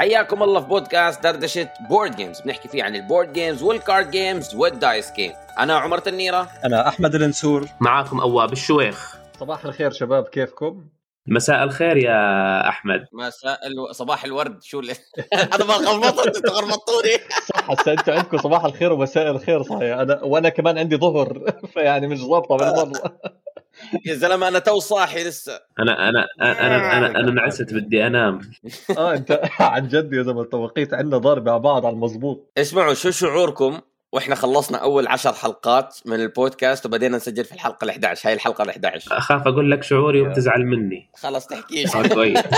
حياكم الله في بودكاست دردشة board games بنحكي فيه عن ال board games وال card games وال dice game أنا عمر تنيرة. أنا أحمد النسور معاكم أواب الشويخ. صباح الخير شباب كيفكم؟ مساء الخير يا أحمد. مساء ألو... صباح الورد. شو اللي أنا ما غلطت أنتوا غلطتوني صح هسه أنتوا عندكم صباح الخير ومساء الخير صحيح. أنا وأنا كمان عندي ظهر. فيعني مش ظابطة بالمرة. يا زلمة أنا تو صاحي لسه. أنا أنا أنا أنا أنا, أنا نعست بدي أنام. آه أنت عن جد يا زلمة التوقيت عندنا ضاربه على بعض على المضبوط اسمعوا شو شعوركم وإحنا خلصنا أول عشر حلقات من البودكاست وبدينا نسجل في الحلقة ال 11 هاي الحلقة ال 11 أخاف أقول لك شعوري وبتزعل مني. خلص تحكيش آه، كويس.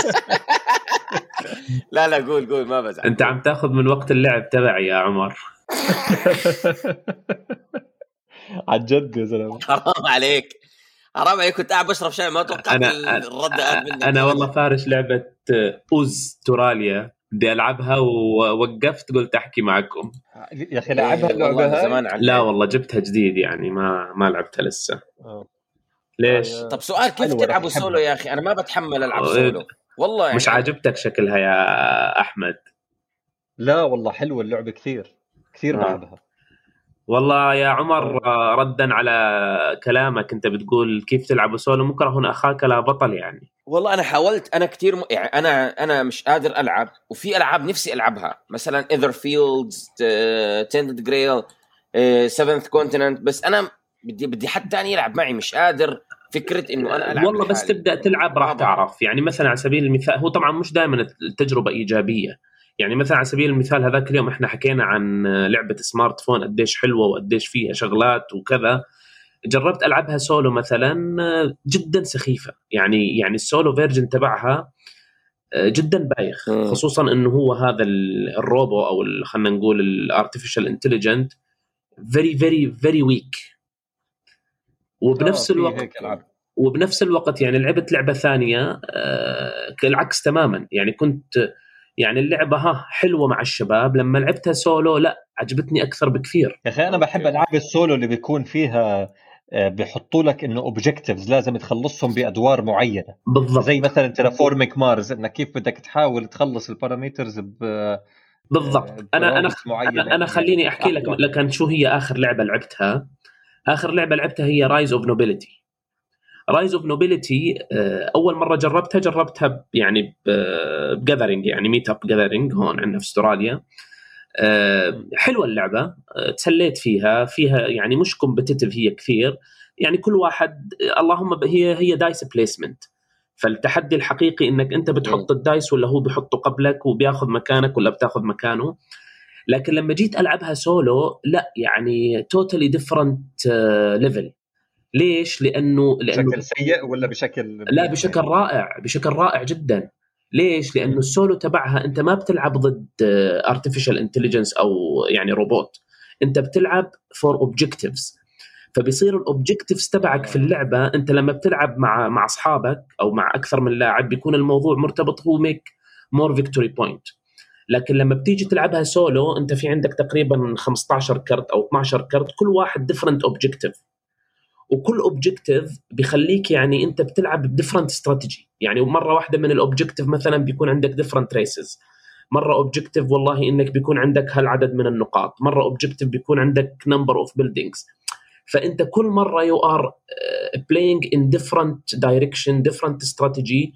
لا لا قول قول ما بزعل. أنت عم تأخذ من وقت اللعب تبعي يا عمر. عن جد يا زلمة. حرام عليك. حرام عليك كنت قاعد بشرب شاي ما توقعت أنا الرد منك أنا والله فارش لعبة أوز توراليا بدي ألعبها ووقفت قلت أحكي معكم يا أخي لعبها إيه، والله اللعبه زمان لا والله جبتها جديد يعني ما ما لعبتها لسه آه. ليش؟ آه. طب سؤال كيف تلعبوا. سولو يا أخي أنا ما بتحمل ألعب آه، سولو والله يعني مش عاجبتك شكلها يا أحمد لا والله حلوة اللعبة كثير كثير آه. بلعبها والله يا عمر آه، ردا على كلامك. انت بتقول كيف تلعب سولو؟ مكره أخاك لا بطل يعني. والله أنا حاولت أنا كثير م... يعني أنا أنا مش قادر ألعب. وفي ألعاب نفسي ألعبها. مثلا Etherfields Tainted Grail Seventh Continent بس أنا بدي بدي حد ثاني يلعب معي. مش قادر فكرة إنه أنا ألعب والله بس. تبدأ تلعب راح. تعرف. يعني مثلا على سبيل المثال هو طبعا مش دائما التجربة إيجابية. يعني مثلا على سبيل المثال هذاك اليوم إحنا حكينا عن لعبة Smartphone قديش حلوة وقديش فيها شغلات وكذا. جربت ألعبها سولو مثلا جدا سخيفة. يعني يعني ال solo version تبعها جدا بايخ. مم. خصوصا إنه هو هذا ال- الروبو أو خلينا نقول ال artificial intelligent very very very weak وبنفس آه، الوقت. وبنفس الوقت يعني لعبت لعبة ثانية آه، العكس تماما. يعني كنت يعني اللعبة ها حلوة مع الشباب لما لعبتها سولو لا عجبتني أكثر بكثير. يا أخي أنا بحب ألعاب السولو اللي بيكون فيها آه، بيحطوا لك إنه objectives لازم تخلصهم بأدوار معينة. بالضبط. زي مثلا Terraforming Mars إنك كيف بدك تحاول تخلص ال parameters ب بالضبط. أنا أنا. أنا, أنا خليني أحكي لك. لكن شو هي آخر لعبة لعبتها. آخر لعبة لعبتها هي Rise of Nobility Rise of Nobility أول مرة جربتها جربتها يعني ب gathering يعني meetup gathering هون عندنا في أستراليا. آه، حلوة اللعبة آه، تسليت فيها فيها يعني مش competitive هي كثير. يعني كل واحد اللهم هي هي dice placement فالتحدي الحقيقي إنك أنت بتحط ال dice ولا هو بيحطه قبلك وبياخذ مكانك ولا بتاخذ مكانه. لكن لما جيت ألعبها سولو لا يعني totally different level ليش؟ لأنه لأنه بشكل سيء ولا بشكل لا بشكل رائع بشكل رائع جدا. ليش؟ لأنه السولو تبعها أنت ما بتلعب ضد artificial intelligence أو يعني روبوت أنت بتلعب for objectives فبيصير ال objectives تبعك في اللعبة أنت لما بتلعب مع مع أصحابك أو مع أكثر من لاعب بيكون الموضوع مرتبط هو make more victory point لكن لما بتيجي تلعبها سولو أنت في عندك تقريبا 15 كرت أو 12 كرت كل واحد different objective وكل objective بيخليك يعني انت بتلعب ب different strategy يعني مرة واحدة من ال objective مثلا بيكون عندك different races مرة objective والله إنك بيكون عندك هالعدد من النقاط. مرة objective بيكون عندك number of buildings فأنت كل مرة you are playing in different direction different strategy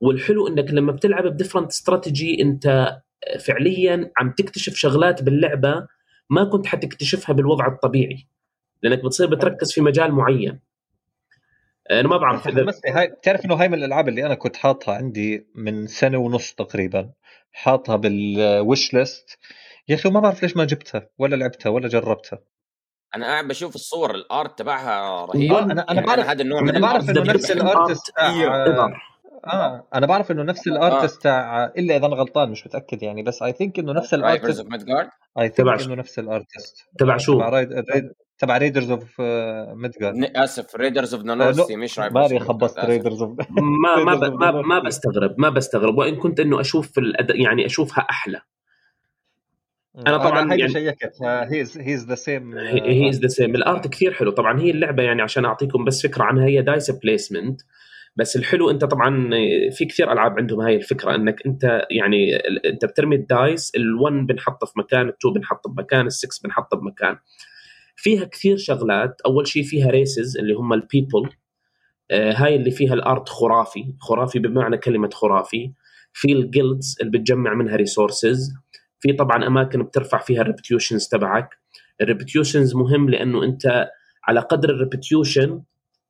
والحلو إنك لما بتلعب ب different strategy أنت آه، فعليا عم تكتشف شغلات باللعبة ما كنت حتكتشفها بالوضع الطبيعي. لأنك بتصير بتركز في مجال معين. أنا ما بعرف إذا هاي بتعرف إنه هاي من الألعاب اللي أنا كنت حاطها عندي من سنة ونص تقريبا حاطها بال wish list. يا أخي ما بعرف ليش ما جبتها ولا لعبتها ولا جربتها. أنا قاعد بشوف الصور ال art تبعها رهيب. آه، أنا- أنا يعني بعرف- هذا النوع من بعرف ال art. إنه نفس ال artist. تاع آه أنا بعرف إنه نفس ال artist تاع إلا إذا أنا غلطان مش متأكد يعني بس I think إنه نفس ال artist of Midgard اي تبع ثينك؟ إنه نفس الارتست تبع شو؟ تبع ريدرز اوف ميدجارد آسف ريدرز اوف نانوسي مش ماري خبصت ريدرز اوف ما ما ما, ما بستغرب ما بستغرب. وإن كنت إنه أشوف الأد... يعني أشوفها أحلى. أنا طبعاً هي يعني- شيكت. هيز هيز ذا سيم هي از ذا سيم الأرت كثير حلو. طبعا هي اللعبة يعني عشان أعطيكم بس فكرة عنها هي دايس بليسمنت بس الحلو أنت طبعا في كثير ألعاب عندهم هاي الفكرة إنك أنت يعني أنت بترمي ال dice ال1 بنحطه في مكان ال2 بنحطه بمكان ال6 بنحطه بمكان. فيها كثير شغلات. أول شيء فيها races اللي هم ال people آه هاي اللي فيها ال art خرافي. خرافي بمعنى كلمة خرافي. في ال guilds اللي بتجمع منها resources في طبعا أماكن بترفع فيها ال reputations تبعك. ال reputations مهم لأنه أنت على قدر ال reputation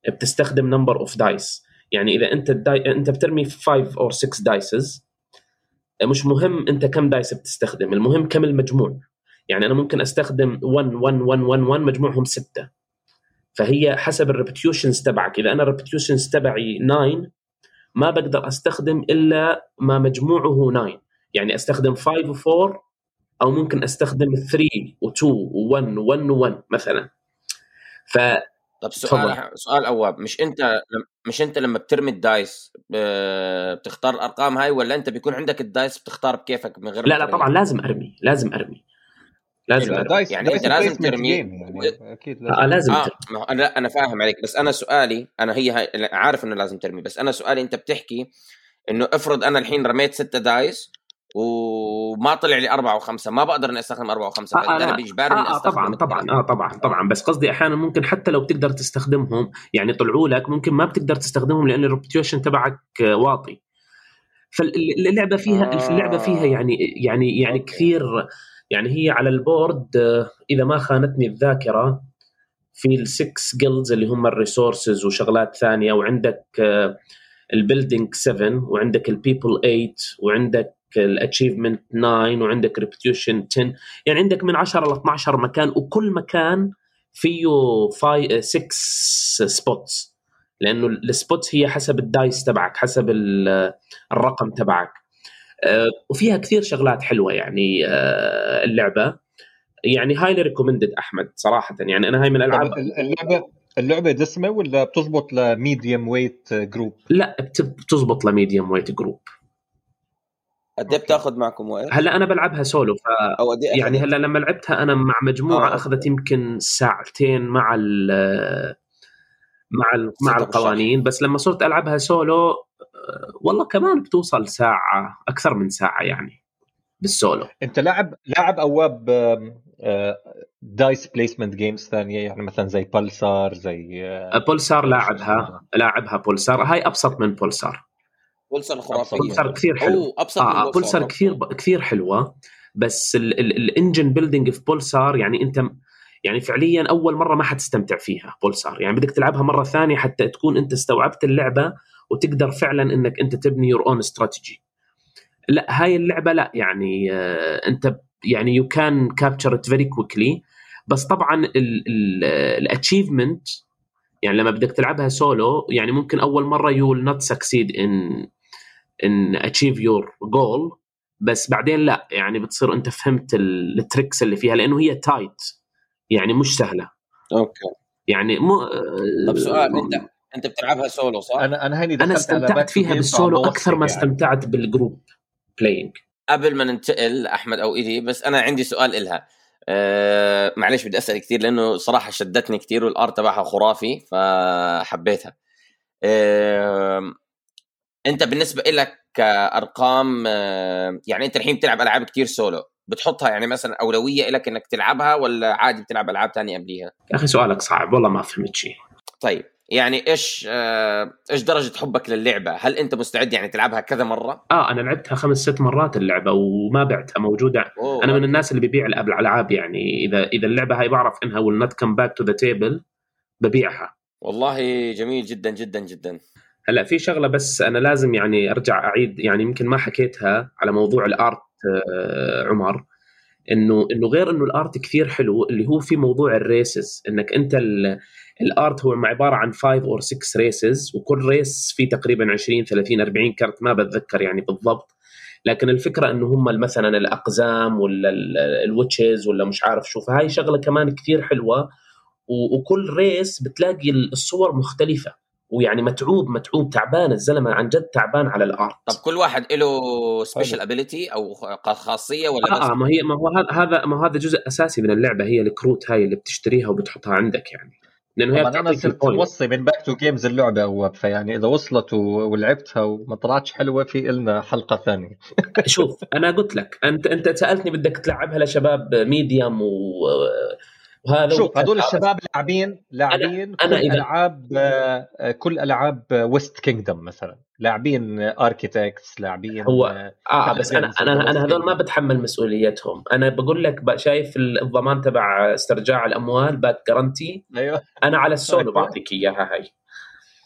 بتستخدم number of dice يعني إذا أنت ال di... أنت بترمي 5 أو 6 dices مش مهم أنت كم dice بتستخدم. المهم كم المجموع. يعني أنا ممكن أستخدم 1 1 1 1 1 مجموعهم 6 فهي حسب ال reputations تبعك. إذا أنا ال reputations تبعي 9 ما بقدر أستخدم إلا ما مجموعه 9 يعني أستخدم 5 و4 أو ممكن أستخدم 3 و2 و1 و1 و1 مثلا. ف طب سؤال سؤال أواب. مش أنت مش أنت لما بترمي ال dice بتختار الأرقام هاي ولا أنت بيكون عندك ال dice بتختار بكيفك من غير لا لا طبعا لازم أرمي لازم أرمي. لازم. dice يعني dice انت لازم ترمي يعني أكيد لازم, آه لازم آه أنا أنا فاهم عليك بس أنا سؤالي أنا هي عارف إنه لازم ترمي بس أنا سؤالي أنت بتحكي إنه افرض أنا الحين رميت ستة dice وما طلع لي أربعة وخمسة ما بقدر إني أستخدم أربعة وخمسة آه أنا بإجباري آه, آه طبعا طبعا آه طبعا طبعا. بس قصدي أحيانا ممكن حتى لو بتقدر تستخدمهم يعني طلعوا لك ممكن ما بتقدر تستخدمهم لأن ال reputation تبعك واطي. فاللعبة فيها آه. اللعبة فيها يعني يعني يعني okay. كثير يعني هي على ال board إذا ما خانتني الذاكرة في ال six guilds اللي هم ال resources وشغلات ثانية وعندك ال building 7 وعندك ال people 8 وعندك ال achievement 9 وعندك reputation 10 يعني عندك من 10 ل 12 مكان وكل مكان فيه 6 spots لأنه ال spots هي حسب ال dice تبعك حسب الرقم تبعك. آه، وفيها كثير شغلات حلوة يعني آه، اللعبة. يعني highly recommended أحمد صراحة. يعني أنا هاي من الالعاب اللعبة اللعبة دسمة ولا بتزبط لميديوم ويت جروب؟ لا بتزبط ل medium weight group قد إيه بتاخذ معكم وقت؟ هلأ أنا بلعبها سولو ف أو يعني هلأ لما لعبتها أنا مع مجموعة آه. أخذت يمكن ساعتين مع ال مع ال مع القوانين. بس لما صرت ألعبها سولو والله كمان بتوصل ساعة أكثر من ساعة يعني بالسولو. أنت لاعب لاعب أواب dice placement games ثانية يعني مثلا زي Pulsar زي Pulsar لاعبها لاعبها بولسار هاي أبسط من Pulsar Pulsar خرافية. Pulsar كثير حلو. أبسط آه Pulsar كثير كثير حلوة. بس ال engine building في Pulsar يعني أنت يعني فعليا أول مرة ما حتستمتع فيها Pulsar يعني بدك تلعبها مرة ثانية حتى تكون أنت استوعبت اللعبة وتقدر فعلا إنك أنت تبني your own strategy لا هاي اللعبة لا يعني آه أنت يعني you can capture it very quickly بس طبعا ال achievement يعني لما بدك تلعبها سولو يعني ممكن أول مرة you will not succeed in in achieve your goal بس بعدين لا يعني بتصير أنت فهمت ال tricks اللي فيها لأنه هي tight يعني مش سهلة. أوكي. يعني مو طب سؤال أنت أنت بتلعبها سولو صح؟ أنا أنا هيني أنا استمتعت فيها بالسولو أكثر ما يعني. استمتعت بال group playing قبل ما ننتقل أحمد أو إيدي بس أنا عندي سؤال إلها أه معلش بدي أسأل كثير لأنه صراحة شدتني كثير والارت تبعها خرافي فحبيتها أه أنت بالنسبة لك كأرقام آه، يعني أنت الحين بتلعب ألعاب كتير سولو بتحطها يعني مثلا أولوية لك إنك تلعبها ولا عادي بتلعب ألعاب ثانية قبليها؟ يا أخي سؤالك صعب والله ما فهمت شيء طيب يعني إيش آه إيش درجة حبك للعبة؟ هل أنت مستعد يعني تلعبها كذا مرة؟ آه أنا لعبتها خمس ست مرات اللعبة وما بعتها موجودة أوه. أنا من الناس اللي ببيع الألعاب يعني إذا إذا اللعبة هاي بعرف إنها will not come back to the table ببيعها والله جميل جدا جدا جدا هلا في شغلة بس أنا لازم يعني أرجع أعيد يعني يمكن ما حكيتها على موضوع ال art آه، عمر إنه إنه غير إنه ال art كثير حلو اللي هو في موضوع ال races إنك أنت ال art هو عبارة عن 5 أو 6 races وكل race فيه تقريبا 20 30 40 كرت ما بتذكر يعني بالضبط. لكن الفكرة إنه هم مثلا الأقزام ولا ال witches ولا مش عارف شو فهاي شغلة كمان كثير حلوة. وكل race بتلاقي الصور مختلفة ويعني متعوب متعوب تعبان الزلمة عن جد تعبان على ال art. طب كل واحد له special ability أو خاصية ولا آه بس؟ آه ما هي ما هو هذا ما هذا جزء أساسي من اللعبة هي الكروت هاي اللي بتشتريها وبتحطها عندك يعني. لأنه هي أنا بتعطيك صرت ال point. موصي من Back to Games اللعبة اواب فيعني إذا وصلت و- ولعبتها وما طلعتش حلوة في لنا حلقة ثانية شوف أنا قلت لك انت أنت سألتني بدك تلعبها لشباب medium و... وهذا شوف هذول. الشباب لاعبين لاعبين أنا كل إذا- ألعاب آه، كل ألعاب West Kingdom مثلا لاعبين Architects لاعبين هو- آه، آه بس أنا أنا أنا هذول ما. بتحمل مسؤوليتهم أنا بقول لك شايف الضمان تبع استرجاع الأموال back guarantee أيوه أنا على السولو أوكي. بعطيك إياها هاي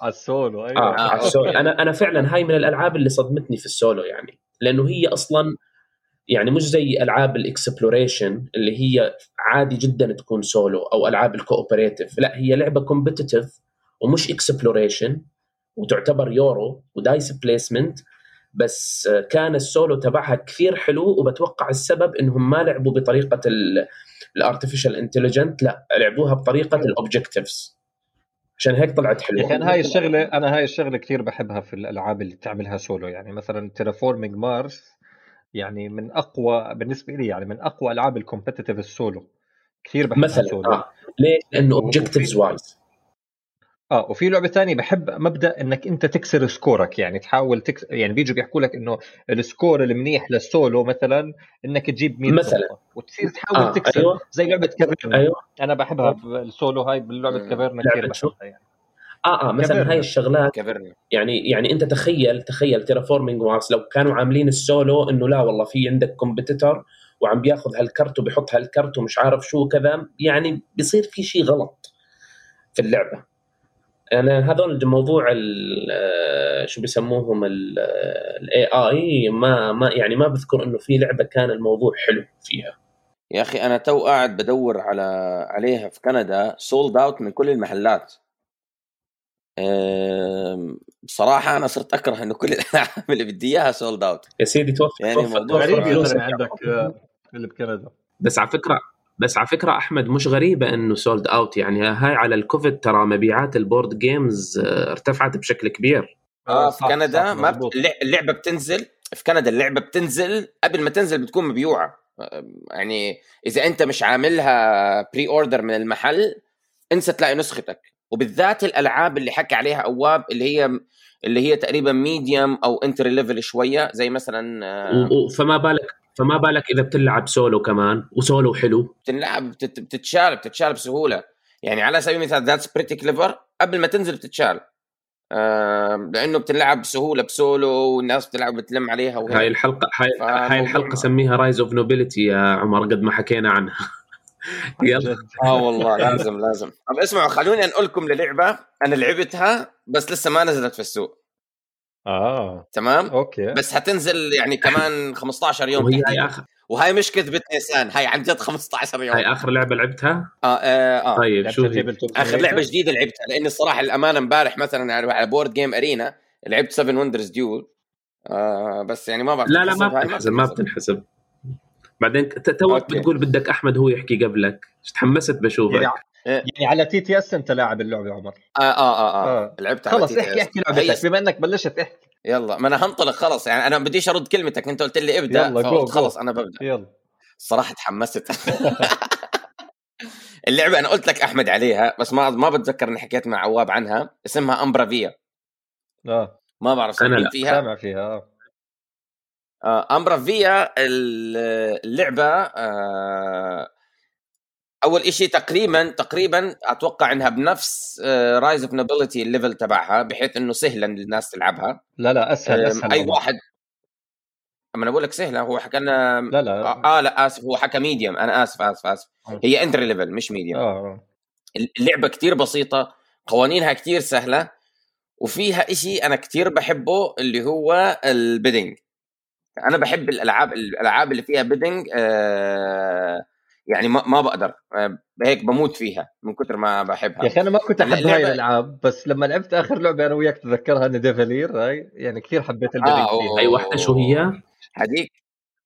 على السولو أيوه آه، على السولو. أنا أنا فعلا هاي من الألعاب اللي صدمتني في السولو يعني لأنه هي أصلا يعني مش زي ألعاب ال exploration اللي هي عادي جدا تكون سولو أو ألعاب ال cooperative لا هي لعبة competitive ومش exploration وتعتبر Euro و dice placement بس كان السولو تبعها كثير حلو وبتوقع السبب إنهم ما لعبوا بطريقة ال artificial intelligent لا لعبوها بطريقة ال objectives عشان هيك طلعت حلوة. أنا هاي الشغلة أنا هاي الشغلة كثير بحبها في الألعاب اللي تعملها سولو. يعني مثلا Terraforming Mars يعني من أقوى بالنسبة لي يعني من أقوى ألعاب ال competitive ال solo كثير بحبها مثلا سولو آه ليش؟ لأنه objectives wise آه وفي لعبة ثانية بحب مبدأ إنك أنت تكسر سكورك يعني تحاول تكس... يعني بيجوا بيحكوا لك إنه ال score المنيح للسولو مثلا إنك تجيب 100 مثلاً. وتصير تحاول آه، تكسر أيوة. زي لعبة Caverna أيوه أنا بحبها بالسولو هاي بلعبه مم. Caverna كثير؟ بحبها يعني آه آه مثلا Caverna. هاي الشغلات Caverna يعني يعني أنت تخيل تخيل Terraforming Mars لو كانوا عاملين السولو إنه لا والله في عندك competitor وعم بياخذ هالكرت وبيحط هالكرت ومش عارف شو كذا يعني بيصير في شيء غلط في اللعبة. أنا هذول الموضوع ال- آه، شو بيسموهم ال AI ما ما يعني ما بذكر إنه في لعبة كان الموضوع حلو فيها. يا أخي أنا تو قاعد بدور على عليها في كندا sold out من كل المحلات. بصراحة أنا صرت أكره إنه كل الألعاب اللي بدي إياها سولد اوت يا سيدي توفر يعني توفر, موضوع غريب يا عندك. آه، اللي بكندا. بس على فكرة بس على فكرة أحمد مش غريبة إنه sold out يعني هاي على الكوفيد ترى مبيعات ال board games آه، ارتفعت بشكل كبير. آه في صح، كندا صح، ما بت... اللعبة بتنزل. في كندا اللعبة بتنزل قبل ما تنزل بتكون مبيوعة. يعني إذا أنت مش عاملها pre-order من المحل انسى تلاقي نسختك. وبالذات الألعاب اللي حكى عليها أواب اللي هي اللي هي تقريبا medium أو entry level شوية زي مثلا آه، فما بالك فما بالك إذا بتلعب سولو كمان وسولو حلو. بتنلعب بتت- بتتشال بتتشال بسهولة. يعني على سبيل المثال That's Pretty Clever قبل ما تنزل بتتشال لأنه بتلعب بسهولة بسولو والناس بتلعب بتلم عليها هاي وهيك الحلقة هاي, هاي الحلقة سميها Rise of Nobility يا عمر قد ما حكينا عنها. يلا. آه والله لازم لازم. طب اسمعوا خلوني انقل لكم للعبة. أنا لعبتها بس لسه ما نزلت في السوق. آه. تمام؟ أوكي. بس هتنزل يعني كمان 15 يوم وهي هاي. آخر. وهي مش كذبة نيسان هاي عن جد 15 يوم. هاي آخر لعبة لعبتها؟ آه آه, آه. طيب شو هي؟ آخر؟ لعبة جديدة لعبتها لأني الصراحة الأمانة امبارح مثلا على Board Game Arena لعبت 7 Wonders Duel آه بس يعني ما بعرف لا لا ما بتنحسب ما بتنحسب. بعدين ت- توك. بتقول بدك أحمد هو يحكي قبلك. تحمست بشوفك. يعني يعني على TTS انت لاعب اللعبة يا عمر. آه آه آه, آه. آه. لعبت على خلص TTS. احكي احكي لعبتك. بما إنك بلشت احكي. يلا ما أنا هنطلق خلص. يعني أنا بديش أرد كلمتك أنت قلت لي ابدأ. يلا، جو-. خلص أنا ببدأ. يلا. الصراحه تحمست. اللعبة أنا قلت لك أحمد عليها بس ما ما بتذكر إني حكيت مع عواب عنها. اسمها Umbra Via. آه. ما بعرف لا. فيها؟ سامع فيها آه Umbra Via ال- اللعبة آه أول إشي تقريبا تقريبا أتوقع إنها بنفس Rise of Nobility ال level تبعها بحيث إنه سهلا للناس تلعبها لا لا أسهل أسهل أي. واحد أما أنا بقول لك سهلة هو حكى لنا لا لا آه, آه لا آسف هو حكى medium أنا آسف آسف آسف. هي entry level مش medium آه. اللعبة كتير بسيطة قوانينها كتير سهلة وفيها إشي أنا كتير بحبه اللي هو ال bidding أنا بحب الألعاب الألعاب اللي فيها bidding آه يعني ما, ما بقدر آه هيك بموت فيها من كتر ما بحبها. يا أخي أنا ما كنت أحب اللعبة- هاي الألعاب بس لما لعبت آخر لعبة أنا وياك تذكرها Nidavellir هاي يعني كثير حبيت ال bidding آه، فيها. اي واحدة شو هي؟ هذيك؟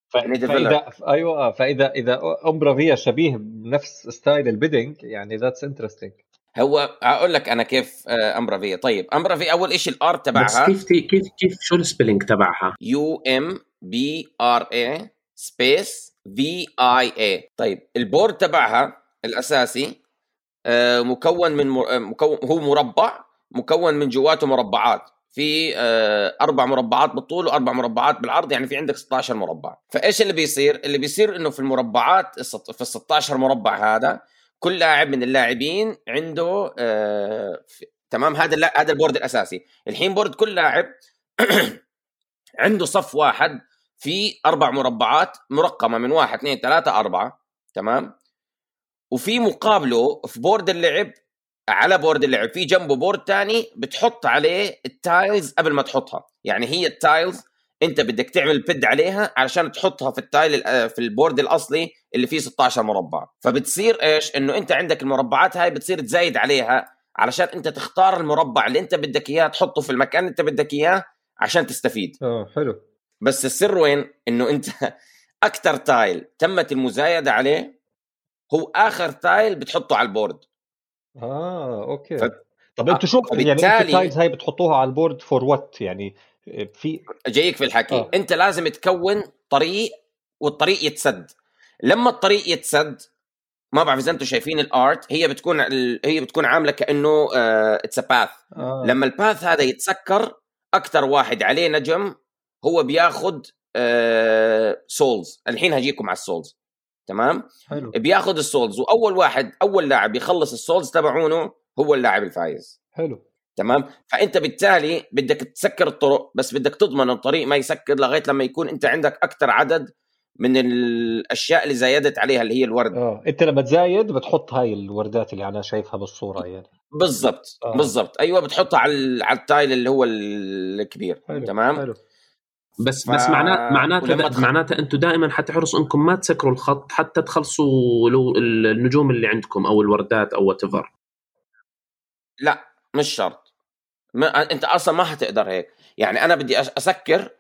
ف... فإذا أيوه آه، فإذا إذا Umbra Via شبيه بنفس style ال bidding يعني that's interesting هو أقول لك أنا كيف آه Umbra Via طيب Umbra Via أول إشي ال art بس تبعها. كيف تي- كيف كيف شو ال spelling تبعها؟ U M B R A space V I A طيب ال board تبعها الأساسي آه، مكون من آه، مكون هو مربع مكون من جواته مربعات. في آه، أربع مربعات بالطول وأربع مربعات بالعرض يعني في عندك 16 مربع. فإيش اللي بيصير؟ اللي بيصير إنه في المربعات في ال 16 مربع هذا كل لاعب من اللاعبين عنده تمام؟ هذا هذا ال board الأساسي. الحين board كل لاعب عنده صف واحد في أربع مربعات مرقمة من واحد اثنين ثلاثة أربعة تمام؟ وفي مقابله في board اللعب على board اللعب في جنبه board تاني بتحط عليه ال tiles قبل ما تحطها. يعني هي ال tiles أنت بدك تعمل bid عليها علشان تحطها في ال tile ال- في ال board الأصلي اللي فيه 16 مربع. فبتصير إيش؟ إنه أنت عندك المربعات هاي بتصير تزايد عليها علشان أنت تختار المربع اللي أنت بدك إياه تحطه في المكان اللي أنت بدك إياه عشان تستفيد. آه حلو. بس السر وين إنه أنت أكثر tile تمت المزايدة عليه هو آخر tile بتحطه على ال board آه okay ف- طب أنتوا شو يعني أنتوا فبالتالي- ال tiles هاي بتحطوها على ال board for what يعني في جايك في الحكي آه. آه. أنت لازم تكون طريق والطريق يتسد لما الطريق يتسد ما بعرف إذا أنتم شايفين ال art هي بتكون ال- هي بتكون عاملة كأنه it's path آه. لما ال path هذا يتسكر أكثر واحد عليه نجم هو بياخذ souls الحين هجيكم على ال souls. تمام؟ حلو. بياخذ ال souls وأول واحد أول لاعب يخلص ال souls تبعونه هو اللاعب الفايز. حلو. تمام؟ فأنت بالتالي بدك تسكر الطرق بس بدك تضمن الطريق ما يسكر لغاية لما يكون أنت عندك أكثر عدد من الأشياء اللي زايدت عليها اللي هي الورد. آه. أنت لما تزايد بتحط هاي الوردات اللي أنا شايفها بالصورة يعني. بالضبط. آه. بالضبط. أيوه بتحطها على على ال tile اللي هو الكبير. حلو تمام؟ حلو. بس ف- بس معناته معناته معناته أنتم دائما حتحرصوا أنكم ما تسكروا الخط حتى تخلصوا لو النجوم اللي عندكم أو الوردات أو what لا مش شرط. ما أنت أصلا ما حتقدر هيك. يعني أنا بدي أسكر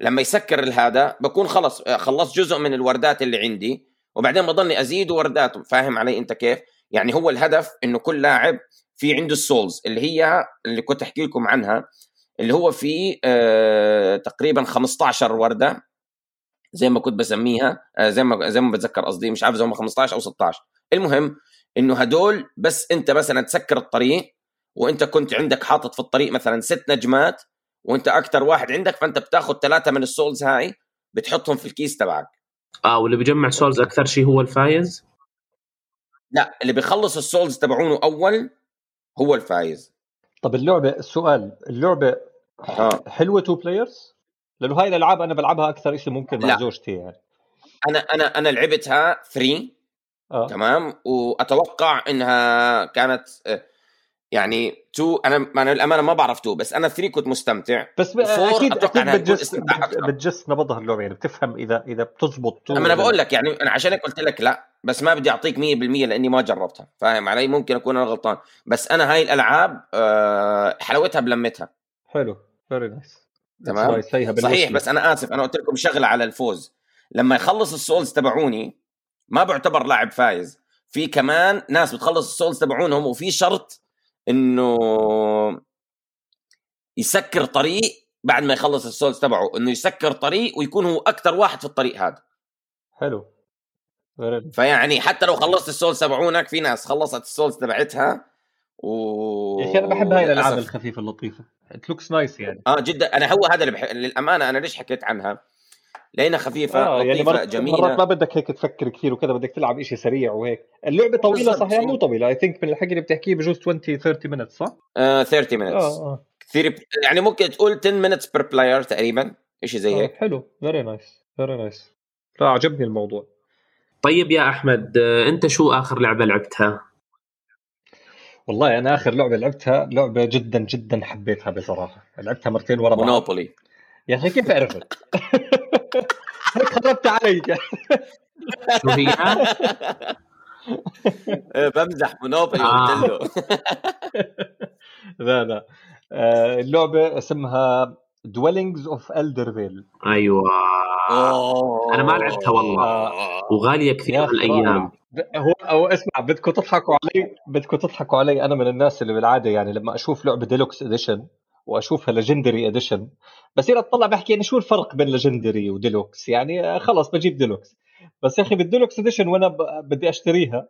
لما يسكر الهذا بكون خلص خلصت جزء من الوردات اللي عندي وبعدين بضلني أزيد وردات. فاهم علي أنت كيف؟ يعني هو الهدف إنه كل لاعب في عنده السولز اللي هي اللي كنت أحكي لكم عنها اللي هو في آه تقريبا 15 وردة زي ما كنت بسميها آه زي ما زي ما بتذكر قصدي مش عارف إذا هم 15 أو 16 المهم إنه هدول بس أنت مثلا تسكر الطريق وأنت كنت عندك حاطط في الطريق مثلا ست نجمات وأنت أكثر واحد عندك فأنت بتاخذ ثلاثة من ال souls هاي بتحطهم في الكيس تبعك. آه واللي بيجمع souls أكثر شيء هو الفايز؟ لا اللي بيخلص ال souls تبعونه أول هو الفايز. طب اللعبة السؤال اللعبة آه. حلوة two players لأنه هاي الألعاب أنا بلعبها أكثر شيء ممكن مع لا. زوجتي يعني. أنا أنا أنا لعبتها 3 آه. تمام؟ وأتوقع إنها كانت آه، يعني two أنا أنا الامانه ما بعرف two بس أنا 3 كنت مستمتع. بس أكيد أكيد بتجس. بتجس نبضها اللعبه يعني بتفهم إذا إذا بتزبط two أنا بقول لك يعني أنا عشان هيك قلت لك لا بس ما بدي أعطيك 100% لأني ما جربتها فاهم علي؟ ممكن أكون أنا غلطان. بس أنا هاي الألعاب آه، حلاوتها بلمتها. حلو. very nice تمام. صحيح بس أنا آسف أنا قلت لكم شغلة على الفوز. لما يخلص ال souls تبعوني ما بعتبر لاعب فايز. في كمان ناس بتخلص ال souls تبعونهم وفي شرط إنه يسكر طريق بعد ما يخلص ال souls تبعه إنه يسكر طريق ويكون هو أكثر واحد في الطريق هذا. حلو. فيعني حتى لو خلصت ال souls تبعونك في ناس خلصت ال souls تبعتها و يا أخي أنا بحب هاي الألعاب. الخفيفة اللطيفة. it looks nice يعني. آه جدا. أنا هو هذا اللي بح... للأمانة أنا ليش حكيت عنها؟ لأنها خفيفة آه يعني لطيفة مرات جميلة. مرات ما بدك هيك تفكر كثير وكذا بدك تلعب شيء سريع وهيك. اللعبة طويلة بالضبط. صحيح؟ مو طويلة. I think من الحكي اللي بتحكيه بجوز 20 30 minute صح؟ آه 30 minutes. آه آه. كثير يعني ممكن تقول 10 minutes per player تقريبا شيء زي آه، هيك. حلو. very nice very nice لا عجبني الموضوع. طيب يا أحمد آه، أنت شو آخر لعبة لعبتها؟ والله أنا آخر لعبة لعبتها لعبة جدا جدا حبيتها بصراحة لعبتها مرتين ورا بعض Monopoly يا أخي كيف عرفت؟ هيك خربت علي شو هي؟ آه، بمزح Monopoly. قلت له لا لا آه، اللعبة اسمها Dwellings of Eldervale أيوه. أوه. أنا ما لعبتها والله. وغالية كثير هالأيام. هو هو اسمع بدكم تضحكوا علي بدكم تضحكوا علي أنا من الناس اللي بالعادة يعني لما أشوف لعبة deluxe edition وأشوفها legendary edition بصير أطلع بحكي يعني شو الفرق بين legendary و deluxe يعني خلص بجيب ديلوكس بس يا أخي بال deluxe edition وأنا ب- بدي أشتريها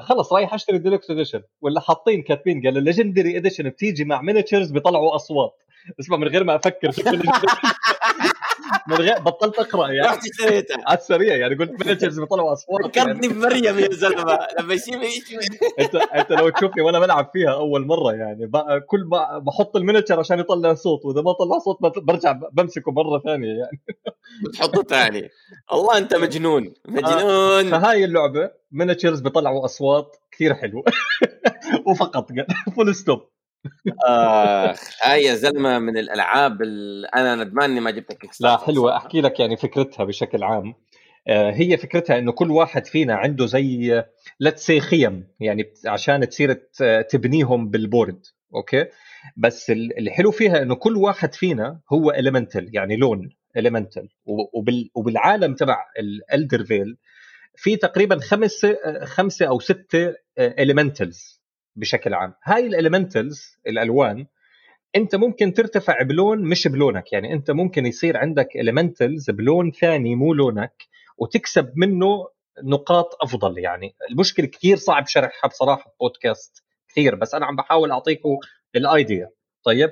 خلص رايح أشتري deluxe edition ولا حاطين كاتبين قال ال legendary edition بتيجي مع miniatures بيطلعوا أصوات. اسمع من غير ما أفكر في كل من غير بطلت أقرأ يعني. رحت اشتريتها على السريع يعني قلت miniatures بيطلعوا اصوات فكرتني بمريم يا زلمة. لما يشيل أنت أنت لو تشوفني وأنا بلعب فيها أول مرة يعني كل ما بحط ال miniature عشان يطلع صوت وإذا ما طلع صوت برجع بمسكه مرة ثانية يعني. بتحطه ثاني. الله أنت مجنون. مجنون. فهاي اللعبة miniatures بيطلعوا أصوات كثير حلوة. وفقط full stop آخ هاي يا زلمة من الألعاب اللي أنا ندمان إني ما جبتها كيك لا حلوة. أحكي لك يعني فكرتها بشكل عام. آه، هي فكرتها إنه كل واحد فينا عنده زي let's say خيم يعني عشان تصير تبنيهم بال board okay؟ بس ال- الحلو فيها إنه كل واحد فينا هو elemental يعني لون elemental وبال وبالعالم تبع ال Eldervale في تقريبا خمس خمسة أو ستة elementals بشكل عام. هاي ال elementals الألوان أنت ممكن ترتفع بلون مش بلونك. يعني أنت ممكن يصير عندك elementals بلون ثاني مو لونك وتكسب منه نقاط أفضل. يعني المشكلة كثير صعب شرحها بصراحة بودكاست كثير بس أنا عم بحاول اعطيكم ال idea طيب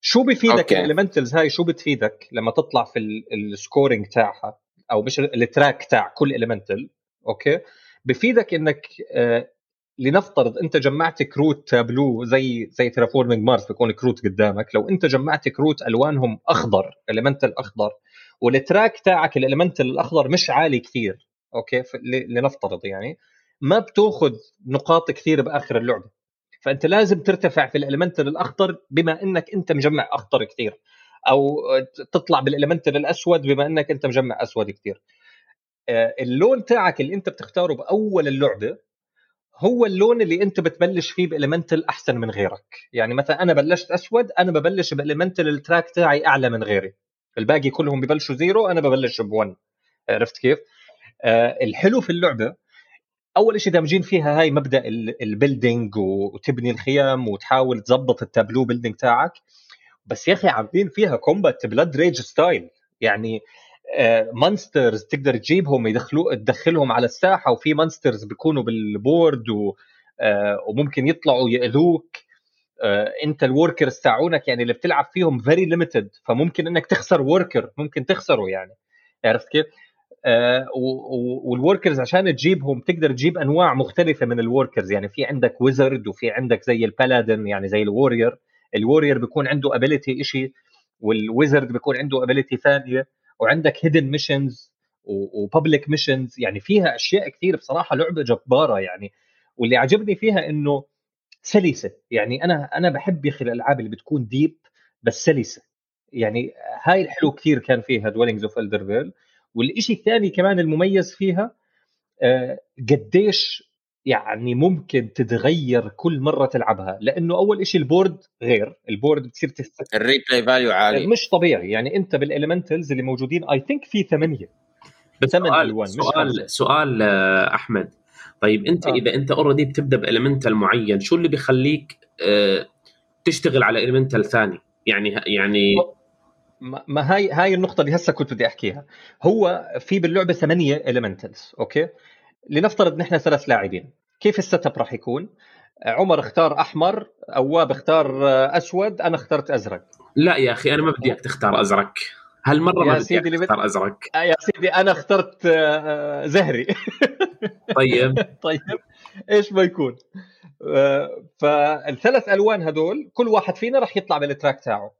شو بفيدك okay. ال elementals هاي؟ شو بتفيدك لما تطلع في ال scoring تاعها؟ أو مش ال track تاع كل elemental okay؟ بفيدك إنك آه لنفترض انت جمعت كروت تابلو زي زي Terraforming Mars بيكون كروت قدامك. لو انت جمعت كروت ألوانهم أخضر elemental أخضر وال track تاعك ال elemental الأخضر مش عالي كثير okay؟ لنفترض يعني ما بتأخذ نقاط كثير بآخر اللعبة. فأنت لازم ترتفع في ال elemental الأخضر بما إنك أنت مجمع أخضر كثير. أو تطلع بال elemental الأسود بما إنك أنت مجمع أسود كثير. آه، اللون تاعك اللي أنت بتختاره بأول اللعبة هو اللون اللي انت بتبلش فيه ب elemental أحسن من غيرك. يعني مثلا أنا بلشت أسود أنا ببلش ب elemental ال track تاعي أعلى من غيري. الباقي كلهم ببلشوا zero أنا ببلش ب1 عرفت كيف؟ آه الحلو في اللعبة أول شيء دامجين فيها هاي مبدأ ال building وتبني الخيام وتحاول تظبط ال tableau building تاعك. بس يا أخي عاملين فيها combat Blood Rage style يعني monsters تقدر تجيبهم يدخلوا تدخلهم على الساحة وفي monsters بيكونوا بال board و آه، وممكن يطلعوا يأذوك. آه، أنت ال workers تاعونك يعني اللي بتلعب فيهم very limited فممكن إنك تخسر worker ممكن تخسره يعني. عرفت كيف؟ آه، وال workers عشان تجيبهم تقدر تجيب أنواع مختلفة من ال workers يعني في عندك wizard وفي عندك زي ال paladin يعني زي ال warrior ال warrior بيكون عنده ability شيء وال wizard بيكون عنده ability ثانية. وعندك hidden missions و public missions يعني فيها أشياء كثير بصراحة لعبة جبارة يعني. واللي عجبني فيها إنه سلسة يعني أنا أنا بحب يا أخي الألعاب اللي بتكون deep بس سلسة. يعني هاي الحلو كثير كان فيها Dwellings of Eldervale والشيء الثاني كمان المميز فيها آه، قديش يعني ممكن تتغير كل مرة تلعبها لأنه أول شيء ال board غير ال board بتصير تست... ال replay value عالي. مش طبيعي يعني أنت بال elementals اللي موجودين I think في ثمانية. بس ثمان سؤال ألوان، مش خمسة. سؤال سؤال آه، أحمد. طيب أنت آه. إذا أنت already بتبدأ ب elemental معين شو اللي بيخليك آه، تشتغل على elemental ثاني؟ يعني يعني ما هاي هاي النقطة اللي هسه كنت بدي أحكيها. هو في باللعبة ثمانية elementals okay؟ لنفترض نحن ثلاث لاعبين. كيف ال setup راح يكون؟ عمر اختار أحمر أواب اختار أسود أنا اخترت أزرق. لا يا أخي أنا ما بدي إياك تختار أزرق. هالمرة ما بدي إياك تختار أزرق. آه يا سيدي أنا اخترت آه، زهري. طيب. طيب إيش ما يكون؟ آه، فالثلاث ألوان هدول كل واحد فينا راح يطلع بال track تاعه.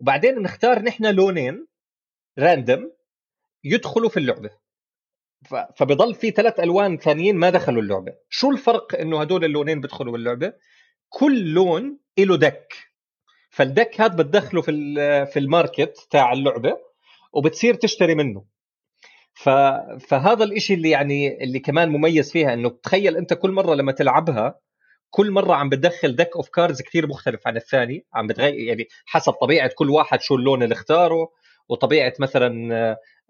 وبعدين نختار نحن لونين random يدخلوا في اللعبة. فبضل في ثلاث ألوان ثانيين ما دخلوا اللعبة. شو الفرق إنه هدول اللونين بيدخلوا باللعبة؟ كل لون له deck. فال deck هذا بتدخله في في ال market تاع اللعبة وبتصير تشتري منه. ف... فهذا الإشي اللي يعني اللي كمان مميز فيها إنه تخيل أنت كل مرة لما تلعبها كل مرة عم بتدخل deck of cards كثير مختلف عن الثاني. عم بتغير يعني حسب طبيعة كل واحد شو اللون اللي اختاره. وطبيعة مثلا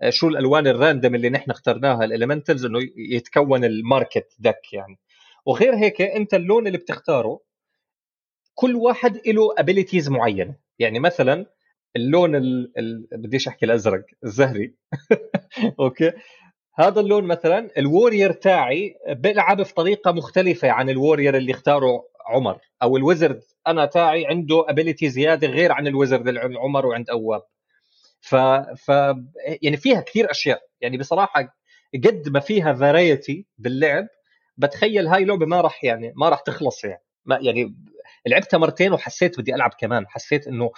آه، شو الألوان ال random اللي نحن اخترناها ال elementals إنه يتكون ال market deck يعني. وغير هيك أنت اللون اللي بتختاره كل واحد له abilities معينة. يعني مثلا اللون ال... ال... بديش أحكي الأزرق الزهري. أوكي؟ هذا اللون مثلا ال warrior تاعي بيلعب بطريقه مختلفة عن ال warrior اللي اختاره عمر. أو ال wizard أنا تاعي عنده ability زيادة غير عن ال wizard اللي عند عمر وعند اواب ف, ف يعني فيها كثير أشياء. يعني بصراحة قد ما فيها variety باللعب بتخيل هاي لعبة ما راح يعني ما راح تخلص يعني. ما يعني لعبتها مرتين وحسيت بدي ألعب كمان. حسيت إنه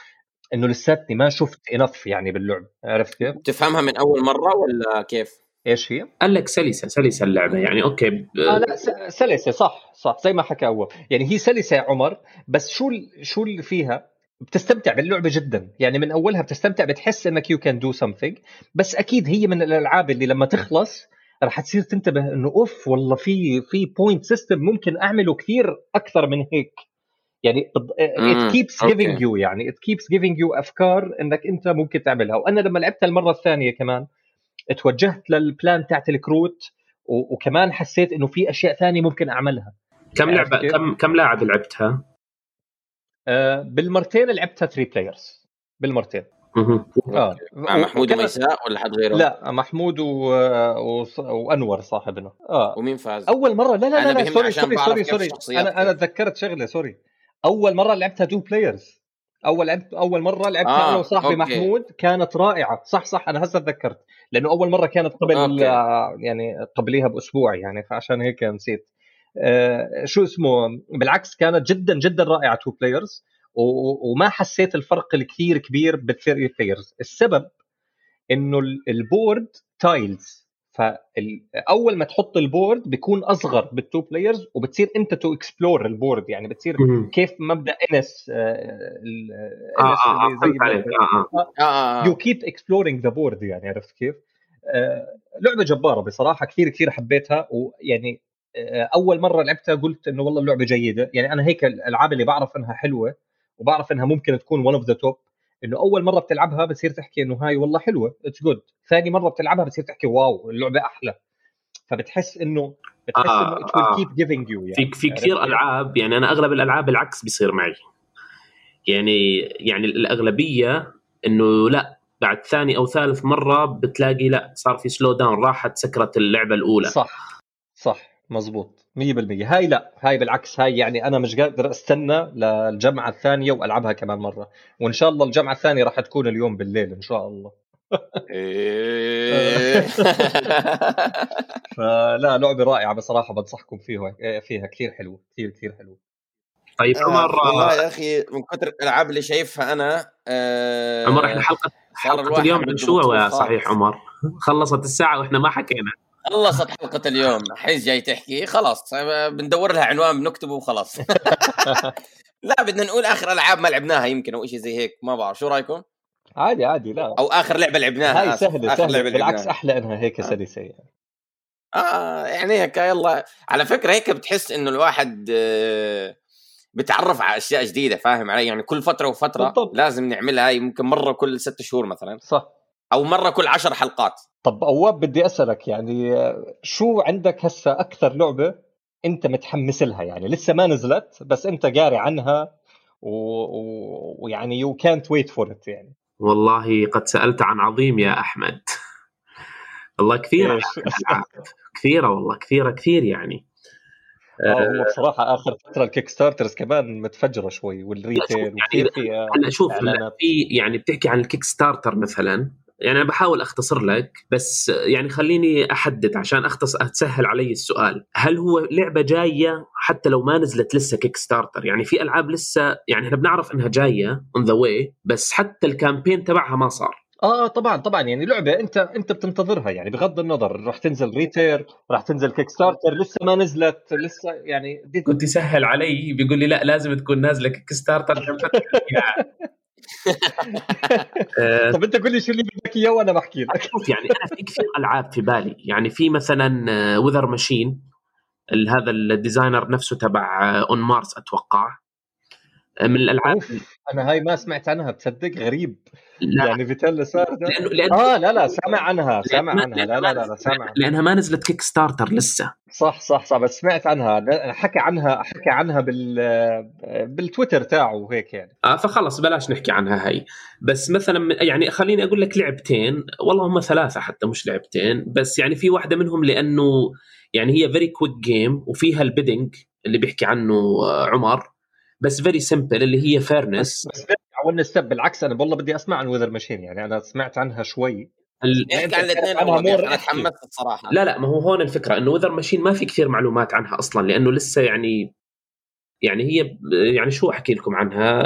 إنه لساتني ما شفت enough يعني باللعب. عرفت كيف؟ تفهمها من أول مرة ولا كيف؟ إيش هي؟ قال لك سلسة سلسة اللعبة يعني. أوكي. ب... آه لا سلسة صح صح زي ما حكى أول. يعني هي سلسة يا عمر بس شو شو اللي فيها؟ بتستمتع باللعبة جدا. يعني من أولها بتستمتع بتحس إنك you can do something بس أكيد هي من الألعاب اللي لما تخلص راح تصير تنتبه إنه أوف والله في في point system ممكن أعمله كثير أكثر من هيك. يعني it keeps giving you يعني it keeps giving you أفكار إنك أنت ممكن تعملها. وأنا لما لعبتها المرة الثانية كمان توجهت لل plan تاعت الكروت وكمان حسيت إنه في أشياء ثانية ممكن أعملها. كم لعبة كم كم لاعب لعبتها؟ آه بالمرتين لعبتها 3 players بالمرتين. آه مع محمود وميساء ولا حد غيره؟ لا محمود و... و... وأنور صاحبنا. آه. ومين فاز؟ أول مره لا لا لا, لا sorry sorry sorry sorry أنا أنا تذكرت شغلة sorry أول مرة لعبتها two players أول لعبت أول مرة لعبتها آه. أنا وصاحبي محمود كانت رائعة. صح صح أنا هسه تذكرت. لأنه أول مرة كانت قبل أوكي. يعني قبليها بأسبوع يعني فعشان هيك نسيت. آه شو اسمه؟ بالعكس كانت جدا جدا رائعة two players وما حسيت الفرق الكثير كبير بال three players السبب إنه ال board tiles فاول ما تحط ال board بيكون أصغر بال two players وبتصير أنت to explore ال board. يعني بتصير كيف مبدأ إنس you keep exploring the board يعني عرفت كيف؟ آه لعبة جبارة بصراحة كثير كثير حبيتها ويعني آه أول مرة لعبتها قلت إنه والله اللعبة جيدة. يعني أنا هيك الألعاب اللي بعرف إنها حلوة وبعرف إنها ممكن تكون one of the top إنه أول مرة بتلعبها بتصير تحكي إنه هاي والله حلوة it's good ثاني مرة بتلعبها بتصير تحكي wow اللعبة أحلى. فبتحس إنه بتحس آه إنه it will keep giving you يعني. في في كثير ألعاب يعني أنا أغلب الألعاب العكس بيصير معي. يعني يعني الأغلبية إنه لا بعد ثاني أو ثالث مرة بتلاقي لا صار في سلو داون راحت سكرت اللعبة الأولى. صح صح. مزبوط 100% هاي لا. هاي بالعكس. هاي يعني أنا مش قادر أستنى للجمعة الثانية وألعبها كمان مرة. وإن شاء الله الجمعة الثانية راح تكون اليوم بالليل إن شاء الله. إيه. فلا لعبة رائعة بصراحة بنصحكم فيها فيها كثير حلوة. كثير كثير حلوة. طيب آه، عمر والله يا أخي من كثر الألعاب اللي شايفها أنا آه عمر إحنا حلقة حلقة اليوم عن شو يا صحيح عمر. خلصت الساعة وإحنا ما حكينا. خلصت حلقة اليوم. حيز جاي تحكي. خلاص بندور لها عنوان بنكتبه وخلاص. لا بدنا نقول آخر ألعاب ما لعبناها يمكن أو شيء زي هيك. ما بعرف. شو رأيكم؟ عادي عادي. لا. أو آخر لعبة لعبناها. هاي سهلة آخر سهلة. بالعكس. أحلى إنها هيك سلسه يعني آه يعني هيك يلا. على فكرة هيك بتحس إنه الواحد آه بتعرف على أشياء جديدة فاهم علي؟ يعني كل فترة وفترة بالضبط. لازم نعملها هاي ممكن مرة كل ست شهور مثلا. صح. أو مرة كل عشر حلقات. طب أواب بدي أسألك يعني شو عندك هسه أكثر لعبة أنت متحمس لها؟ يعني لسه ما نزلت بس أنت قاري عنها ويعني يو كانت ويت فور ات يعني. والله قد سألت عن عظيم يا أحمد. والله كثيره كثيرة والله كثيرة كثير يعني. آه هو بصراحة آخر فترة ال Kickstarters كمان متفجرة شوي وال retail يعني هلا شوف في يعني بتحكي عن ال Kickstarter مثلا يعني أنا بحاول أختصر لك بس يعني خليني أحدد عشان اختص تسهل علي السؤال. هل هو لعبة جاية حتى لو ما نزلت لسه Kickstarter يعني في ألعاب لسه يعني إحنا بنعرف إنها جاية on the way بس حتى ال campaign تبعها ما صار. آه طبعا طبعا. يعني لعبة أنت أنت بتنتظرها. يعني بغض النظر راح تنزل retail راح تنزل Kickstarter لسه ما نزلت لسه يعني كنت يسهل علي بيقول لي لا لازم تكون نازلة Kickstarter آه، طب انت قول لي شو اللي بدك اياه وأنا بحكي لك. شوف يعني أنا في كثير ألعاب في بالي. يعني في مثلا Weather Machine هذا ال designer نفسه تبع On آه، مارس أتوقع. من الألعاب أوف أنا هاي ما سمعت عنها بتصدق غريب. لا. يعني Vital Lacerda لأنه لأنه آه لا لا سامع عنها سامع لأنها- عنها. لا لا لا, لا سامع عنها. لأنها ما نزلت Kickstarter لسه. صح صح صح بس سمعت عنها. حكى عنها حكى عنها بال بالتويتر تاعه وهيك يعني. آه فخلص بلاش نحكي عنها هي بس مثلا يعني خليني أقول لك لعبتين. والله هم ثلاثة حتى مش لعبتين. بس يعني في واحدة منهم لأنه يعني هي very quick game وفيها ال bidding اللي بيحكي عنه آه، عمر. بس فيري سمبل اللي هي فيرنس بس ستيب بالعكس أنا والله بدي أسمع عن ويذر ماشين يعني أنا سمعت عنها شوي. احكي عن الاثنين اول يا أخي، more أنا. تحمست الصراحة. لا لا ما هو هون الفكرة إنه وذر ماشين ما في كثير معلومات عنها أصلا لأنه لسه يعني يعني هي يعني شو أحكي لكم عنها؟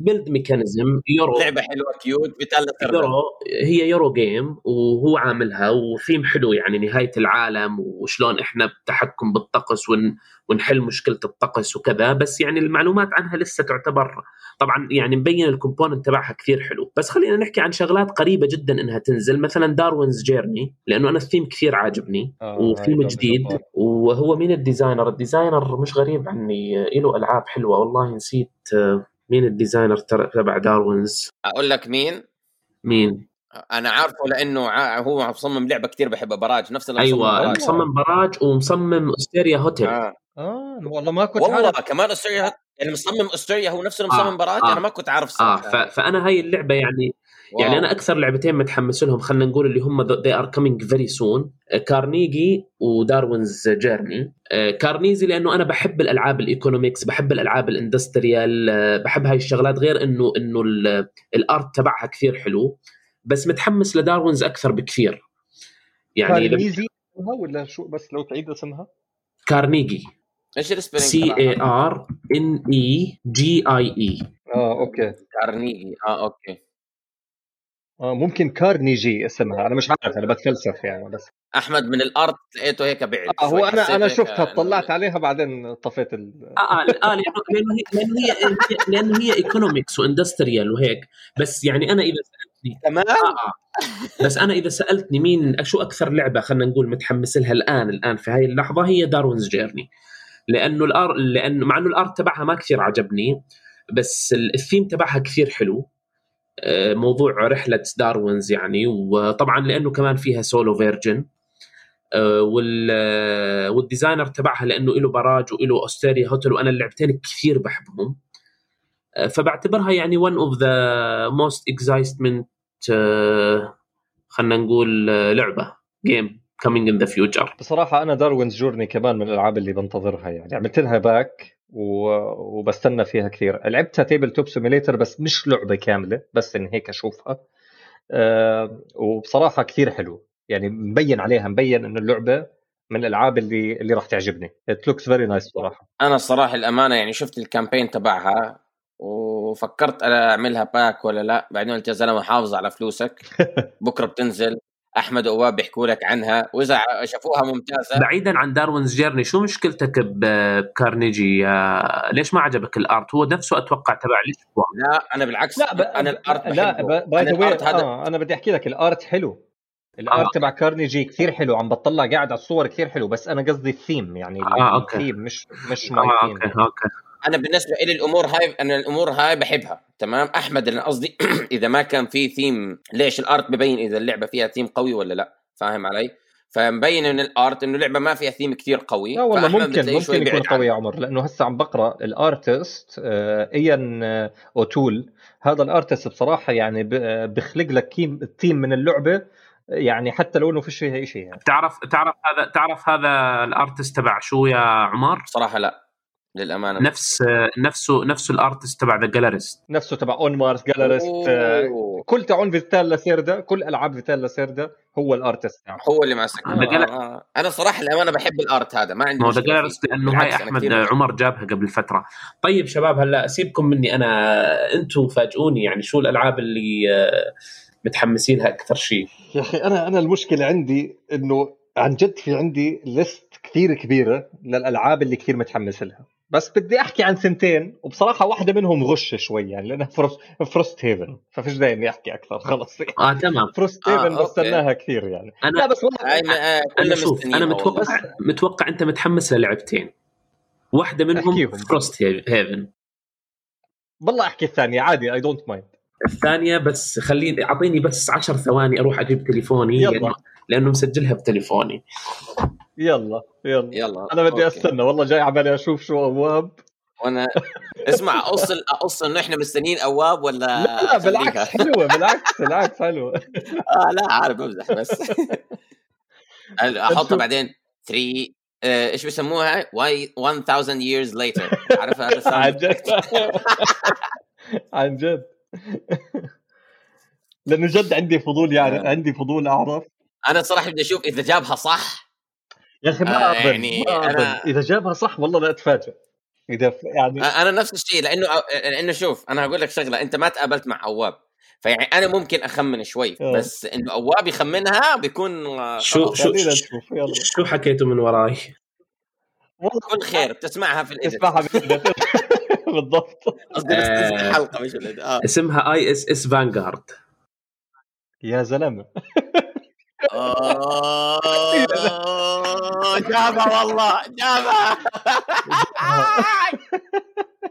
بيلد ميكانيزم يورو لعبة حلوة كيوت بتالا يورو هي يورو جيم وهو عاملها وثيم حلو يعني نهاية العالم وشلون إحنا بتحكم بالطقس ون ونحل مشكلة الطقس وكذا. بس يعني المعلومات عنها لسه تعتبر طبعا يعني مبين ال component تبعها كثير حلو. بس خلينا نحكي عن شغلات قريبة جدا إنها تنزل مثلا Darwin's Journey لأنه أنا الثيم كثير عاجبني آه، وثيم جديد. وهو مين ال designer. ال designer مش غريب عني له ألعاب حلوة والله نسيت آه، مين ال designer تر- تبع داروينز أقول لك مين مين أنا عارفه لأنه ع- هو مصمم لعبة كثير بحب Barrage نفس اللي مصمم أيوه Barrage. مصمم براج ومصمم Austria هوتيل آه. آه والله ما كنت والله عارف كمان استوريا يعني مصمم استوريا هو نفسه اللي آه، مصمم براج آه. أنا ما كنت عارف آه صراحة ف... فأنا هاي اللعبة يعني واو. يعني أنا أكثر لعبتين متحمس لهم خلينا نقول اللي هم they are coming very soon. كارنيجي وداروينز جيرني كارنيجي لأنه أنا بحب الألعاب ال economics بحب الألعاب ال industrial آه، بحب هاي الشغلات غير انه إنه ال- ال art تبعها كثير حلو. بس متحمس لداروينز أكثر بكثير. يعني كارنيزي اسمها ولا شو؟ بس لو تعيد اسمها. كارنيجي إيش ال spelling C A R N E G I E آه okay. كارنيجي آه okay. آه ممكن كارنيجي اسمها أنا مش عارف أنا بتفلسف يعني بس. أحمد من الأرض لقيته هيك بعد آه هو أنا أنا شفتها طلعت عليها بعدين طفيت ال... آه آه آه، لأنه هي لأنه هي لأنه هي economics و industrial وهيك. بس يعني أنا إذا سالتني كمان آه آه. بس أنا إذا سألتني مين شو أكثر لعبة خلينا نقول متحمس لها الآن الآن في هاي اللحظة هي داروينز جيرني. لأنه ال ar لأنه مع إنه ال art تبعها ما كثير عجبني بس ال- الثيم تبعها كثير حلو. موضوع رحلة داروينز يعني وطبعا لأنه كمان فيها solo version وال آه، وال designer تبعها لأنه له براج وله اوستيريا هوتل وأنا اللعبتين كثير بحبهم آه، فبعتبرها يعني of the most excitement آه، خلينا نقول آه، لعبة game coming in the future بصراحة أنا داروينز جورني كمان من الألعاب اللي بنتظرها يعني عملت لها back. وبستنى فيها كثير. لعبتها تيبل توب سيميليتر بس مش لعبة كاملة بس إن هيك أشوفها. أه وبصراحة كثير حلو. يعني مبين عليها مبين إنه اللعبة من الألعاب اللي اللي راح تعجبني. It looks very nice صراحة. أنا الصراحه الأمانة يعني شفت ال campaign تبعها وفكرت أعملها back ولا لا. بعدين قلت يا زلمة حافظ على فلوسك. بكرة بتنزل. أحمد وأواب بيحكوا لك عنها وإذا شافوها ممتازة. بعيدا عن داروينز جيرني شو مشكلتك بكارنيجي آه، ليش ما عجبك ال art؟ هو نفسه أتوقع تبع ليش؟ لا أنا بالعكس لا ب... أنا ال art لا. by the ال art هذا آه أنا بدي أحكي لك ال art حلو. ال art آه. تبع كارنيجي كثير حلو عم بطلع قاعد على الصور كثير حلو بس أنا قصدي الثيم يعني آه، okay. ال theme مش مش my آه theme okay okay. أنا بالنسبة لي الأمور هاي أنا الأمور هاي بحبها تمام؟ أحمد اللي قصدي إذا ما كان في ثيم ليش ال art ببين إذا اللعبة فيها ثيم قوي ولا لا؟ فاهم علي؟ فمبين من ال art إنه اللعبة ما فيها ثيم كثير قوي. لا والله ممكن ممكن يكون. قوي يا عمر لأنه هسه عم بقرأ ال artist آه، إيان آه، أوتول. هذا ال artist بصراحة يعني ب- آه، بخلق لك الثيم من اللعبة يعني حتى لو إنه فيش فيها شيء يعني. تعرف تعرف هذا تعرف هذا ال artist تبع شو يا عمر؟ صراحة لا. للأمانة. نفس نفسه نفسه ال artist تبع The Gallerist نفسه تبع On Mars Gallerist أوه. كل تاعون فيتال لاسيردا كل ألعاب فيتال لاسيردا هو ال artist تاعه. هو اللي ماسك. آه، آه آه. أنا صراحة الأمانة بحب ال art هذا ما عندي ما هو ذا فيه. لأنه هاي أحمد. عمر جابها قبل فترة. طيب شباب هلا سيبكم مني. أنا أنتم فاجئوني يعني شو الألعاب اللي آه، متحمسين لها أكثر شيء؟ يا أخي أنا أنا المشكلة عندي إنه عن جد في عندي list كثير كبيرة للألعاب اللي كثير متحمس لها. بس بدي أحكي عن سنتين وبصراحة واحدة منهم غش شوي يعني لأنها فروست, فروست هيفن ففيش داعي إني أحكي أكثر خلص آه تمام فروست آه، هيفن okay. بستناها كثير يعني أنا لا بس والله ما آه، أنا شوف أنا. متوقع متوقع أنت متحمس للعبتين واحدة منهم. فروست هيفن والله أحكي الثانية عادي I don't mind الثانية بس خليني أعطيني بس 10 ثواني أروح أجيب تليفوني يلا. لأنه, مسجلها بتليفوني. يلا يلا. يلا أنا بدي okay. أستنى والله جاي عمالي أشوف شو أبواب. وأنا اسمع اقص اقص إنه إحنا مستنيين اواب ولا لا لا بالعكس؟ حلوة بالعكس بالعكس حلوة. آه لا عارف بمزح بس. أحطها. بعدين. 3 آه، إيش بيسموها؟ واي 1000 years later. عارف هذا عن جد. عن جد. لأنه جد عندي فضول يعني آه. عندي فضول أعرف. أنا صراحة بدي أشوف إذا جابها صح يا أخي ما آه، يعني ما أنا- إذا جابها صح والله لا اتفاجئ إذا ف- يعني أنا نفس الشيء لأنه لأنه شوف أنا هقول لك شغلة أنت ما تقابلت مع أواب فيعني أنا ممكن أخمن شوي آه. بس إنه أواب يخمنها بيكون آه، شو خلاص. شو خلينا نشوف يلا شو حكيتوا من وراي؟ كل خير بتسمعها في ال edit. اسمعها بال edit. بالضبط قصدي بس آه. الحلقة مش. آه اسمها ISS Vanguard يا زلمة آه، جابها والله جابها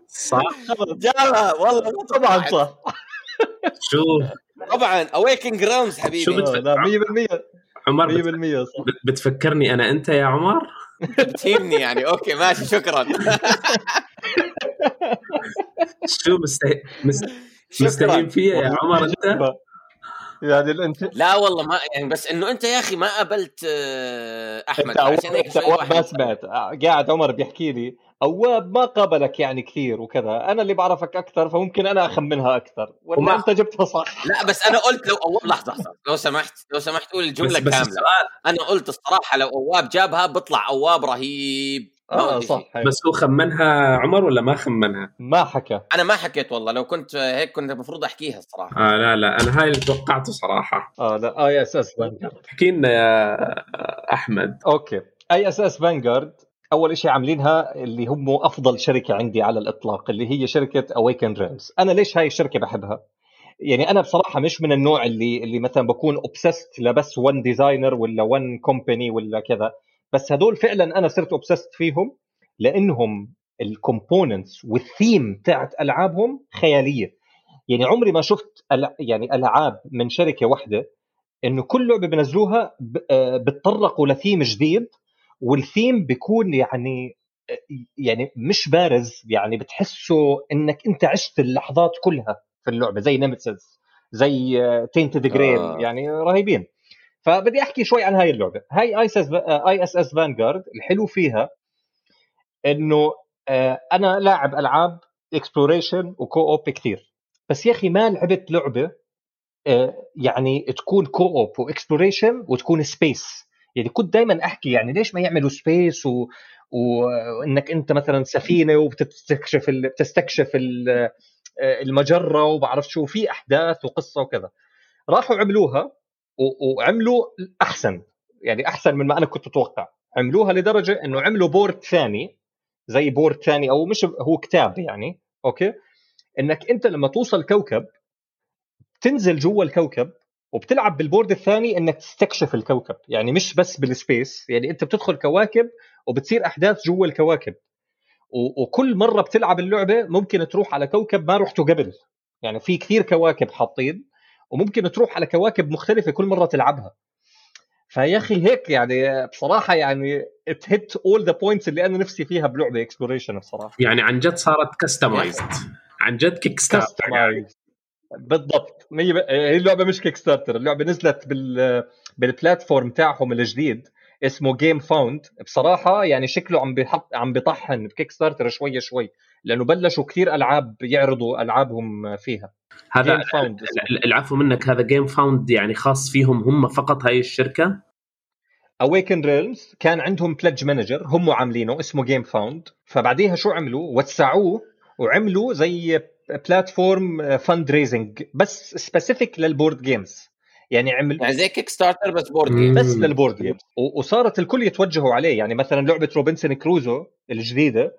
صح؟ جابها والله ما طبعا. صح. شو؟ طبعا Awaken Grounds حبيبي شو بت- آه، لا 100% عمر بت- 100% صح. بت- بتفكرني أنا أنت يا عمر؟ بتهمني يعني. okay ماشي شكرا. شو مستهين فيا يا عمر أنت؟ يعني الانت لا والله ما يعني بس إنه أنت يا أخي ما قابلت آه، أحمد عشان هيك ما سمعت. قاعد عمر بيحكي لي أواب ما قابلك يعني كثير وكذا. أنا اللي بعرفك أكثر فممكن أنا أخمنها أكثر. وما- أنت جبتها صح؟ لا بس أنا قلت لو أواب لحظة لحظة. لو سمحت لو سمحت قول الجملة بس, بس كاملة. السؤال أنا قلت الصراحة لو أواب جابها بيطلع أواب رهيب. آه صح. هيك. بس هو خمنها عمر ولا ما خمنها؟ ما حكى. أنا ما حكيت والله لو كنت هيك كنت المفروض أحكيها الصراحة. آه لا لا أنا هاي اللي توقعته صراحة. آه لا اي اس اس فانجارد احكي لنا يا أحمد. okay. ISS Vanguard أول شيء عاملينها اللي هم أفضل شركة عندي على الإطلاق اللي هي شركة Awaken Realms أنا ليش هاي الشركة بحبها؟ يعني أنا بصراحة مش من النوع اللي اللي مثلا بكون obsessed لبس one designer ولا one company ولا كذا. بس هدول فعلا أنا صرت obsessed فيهم لأنهم ال components وال theme تاعت ألعابهم خيالية يعني عمري ما شفت يعني ألعاب من شركة واحدة إنه كل لعبة بنزلوها آه، بتطرقوا لثيم جديد والثيم بيكون يعني آه، يعني مش بارز يعني بتحسه إنك أنت عشت اللحظات كلها في اللعبة زي Nemesis زي Tainted Grail آه. يعني رهيبين فبدي أحكي شوي عن هاي اللعبة. هاي ISS Vanguard الحلو فيها إنه آه، أنا لاعب ألعاب exploration و co-op كثير. بس يا أخي ما لعبت لعبة آه، يعني تكون co-op و exploration وتكون space يعني كنت دائما أحكي يعني ليش ما يعملوا space و... وإنك أنت مثلا سفينة وبتستكشف ال... بتستكشف ال... آه، المجرة وبعرف شو في أحداث وقصة وكذا. راحوا عملوها. وعملوا أحسن يعني أحسن من ما أنا كنت أتوقع. عملوها لدرجة إنه عملوا board ثاني زي board ثاني أو مش هو كتاب يعني أوكي؟ إنك أنت لما توصل كوكب تنزل جوا الكوكب وبتلعب بال board الثاني إنك تستكشف الكوكب. يعني مش بس بال space يعني أنت بتدخل كواكب وبتصير أحداث جوا الكواكب. وكل مرة بتلعب اللعبة ممكن تروح على كوكب ما رحته قبل. يعني في كثير كواكب حاطين وممكن تروح على كواكب مختلفة كل مرة تلعبها. فيا أخي هيك يعني بصراحة يعني it hit all the points اللي أنا نفسي فيها بلعبة exploration بصراحة. يعني عن جد صارت customized عن جد Kickstarter يعني. Customized. بالضبط. مية ب... هي اللعبة مش Kickstarter اللعبة نزلت بال بال platform تاعهم الجديد اسمه Gamefound بصراحة يعني شكله عم بيحط عم بيطحن ب Kickstarter شوي شوي. لأنه بلشوا كثير ألعاب يعرضوا ألعابهم فيها. هذا العفو منك هذا Gamefound يعني خاص فيهم هم فقط هاي الشركة؟ Awaken Realms كان عندهم pledge manager هم عاملينه اسمه Gamefound فبعديها شو عملوا؟ وسعوه وعملوا زي platform fundraising بس specific لل board games يعني عمل يعني زي Kickstarter بس board مم. game بس لل board games وصارت الكل يتوجهوا عليه. يعني مثلا لعبة Robinson Crusoe الجديدة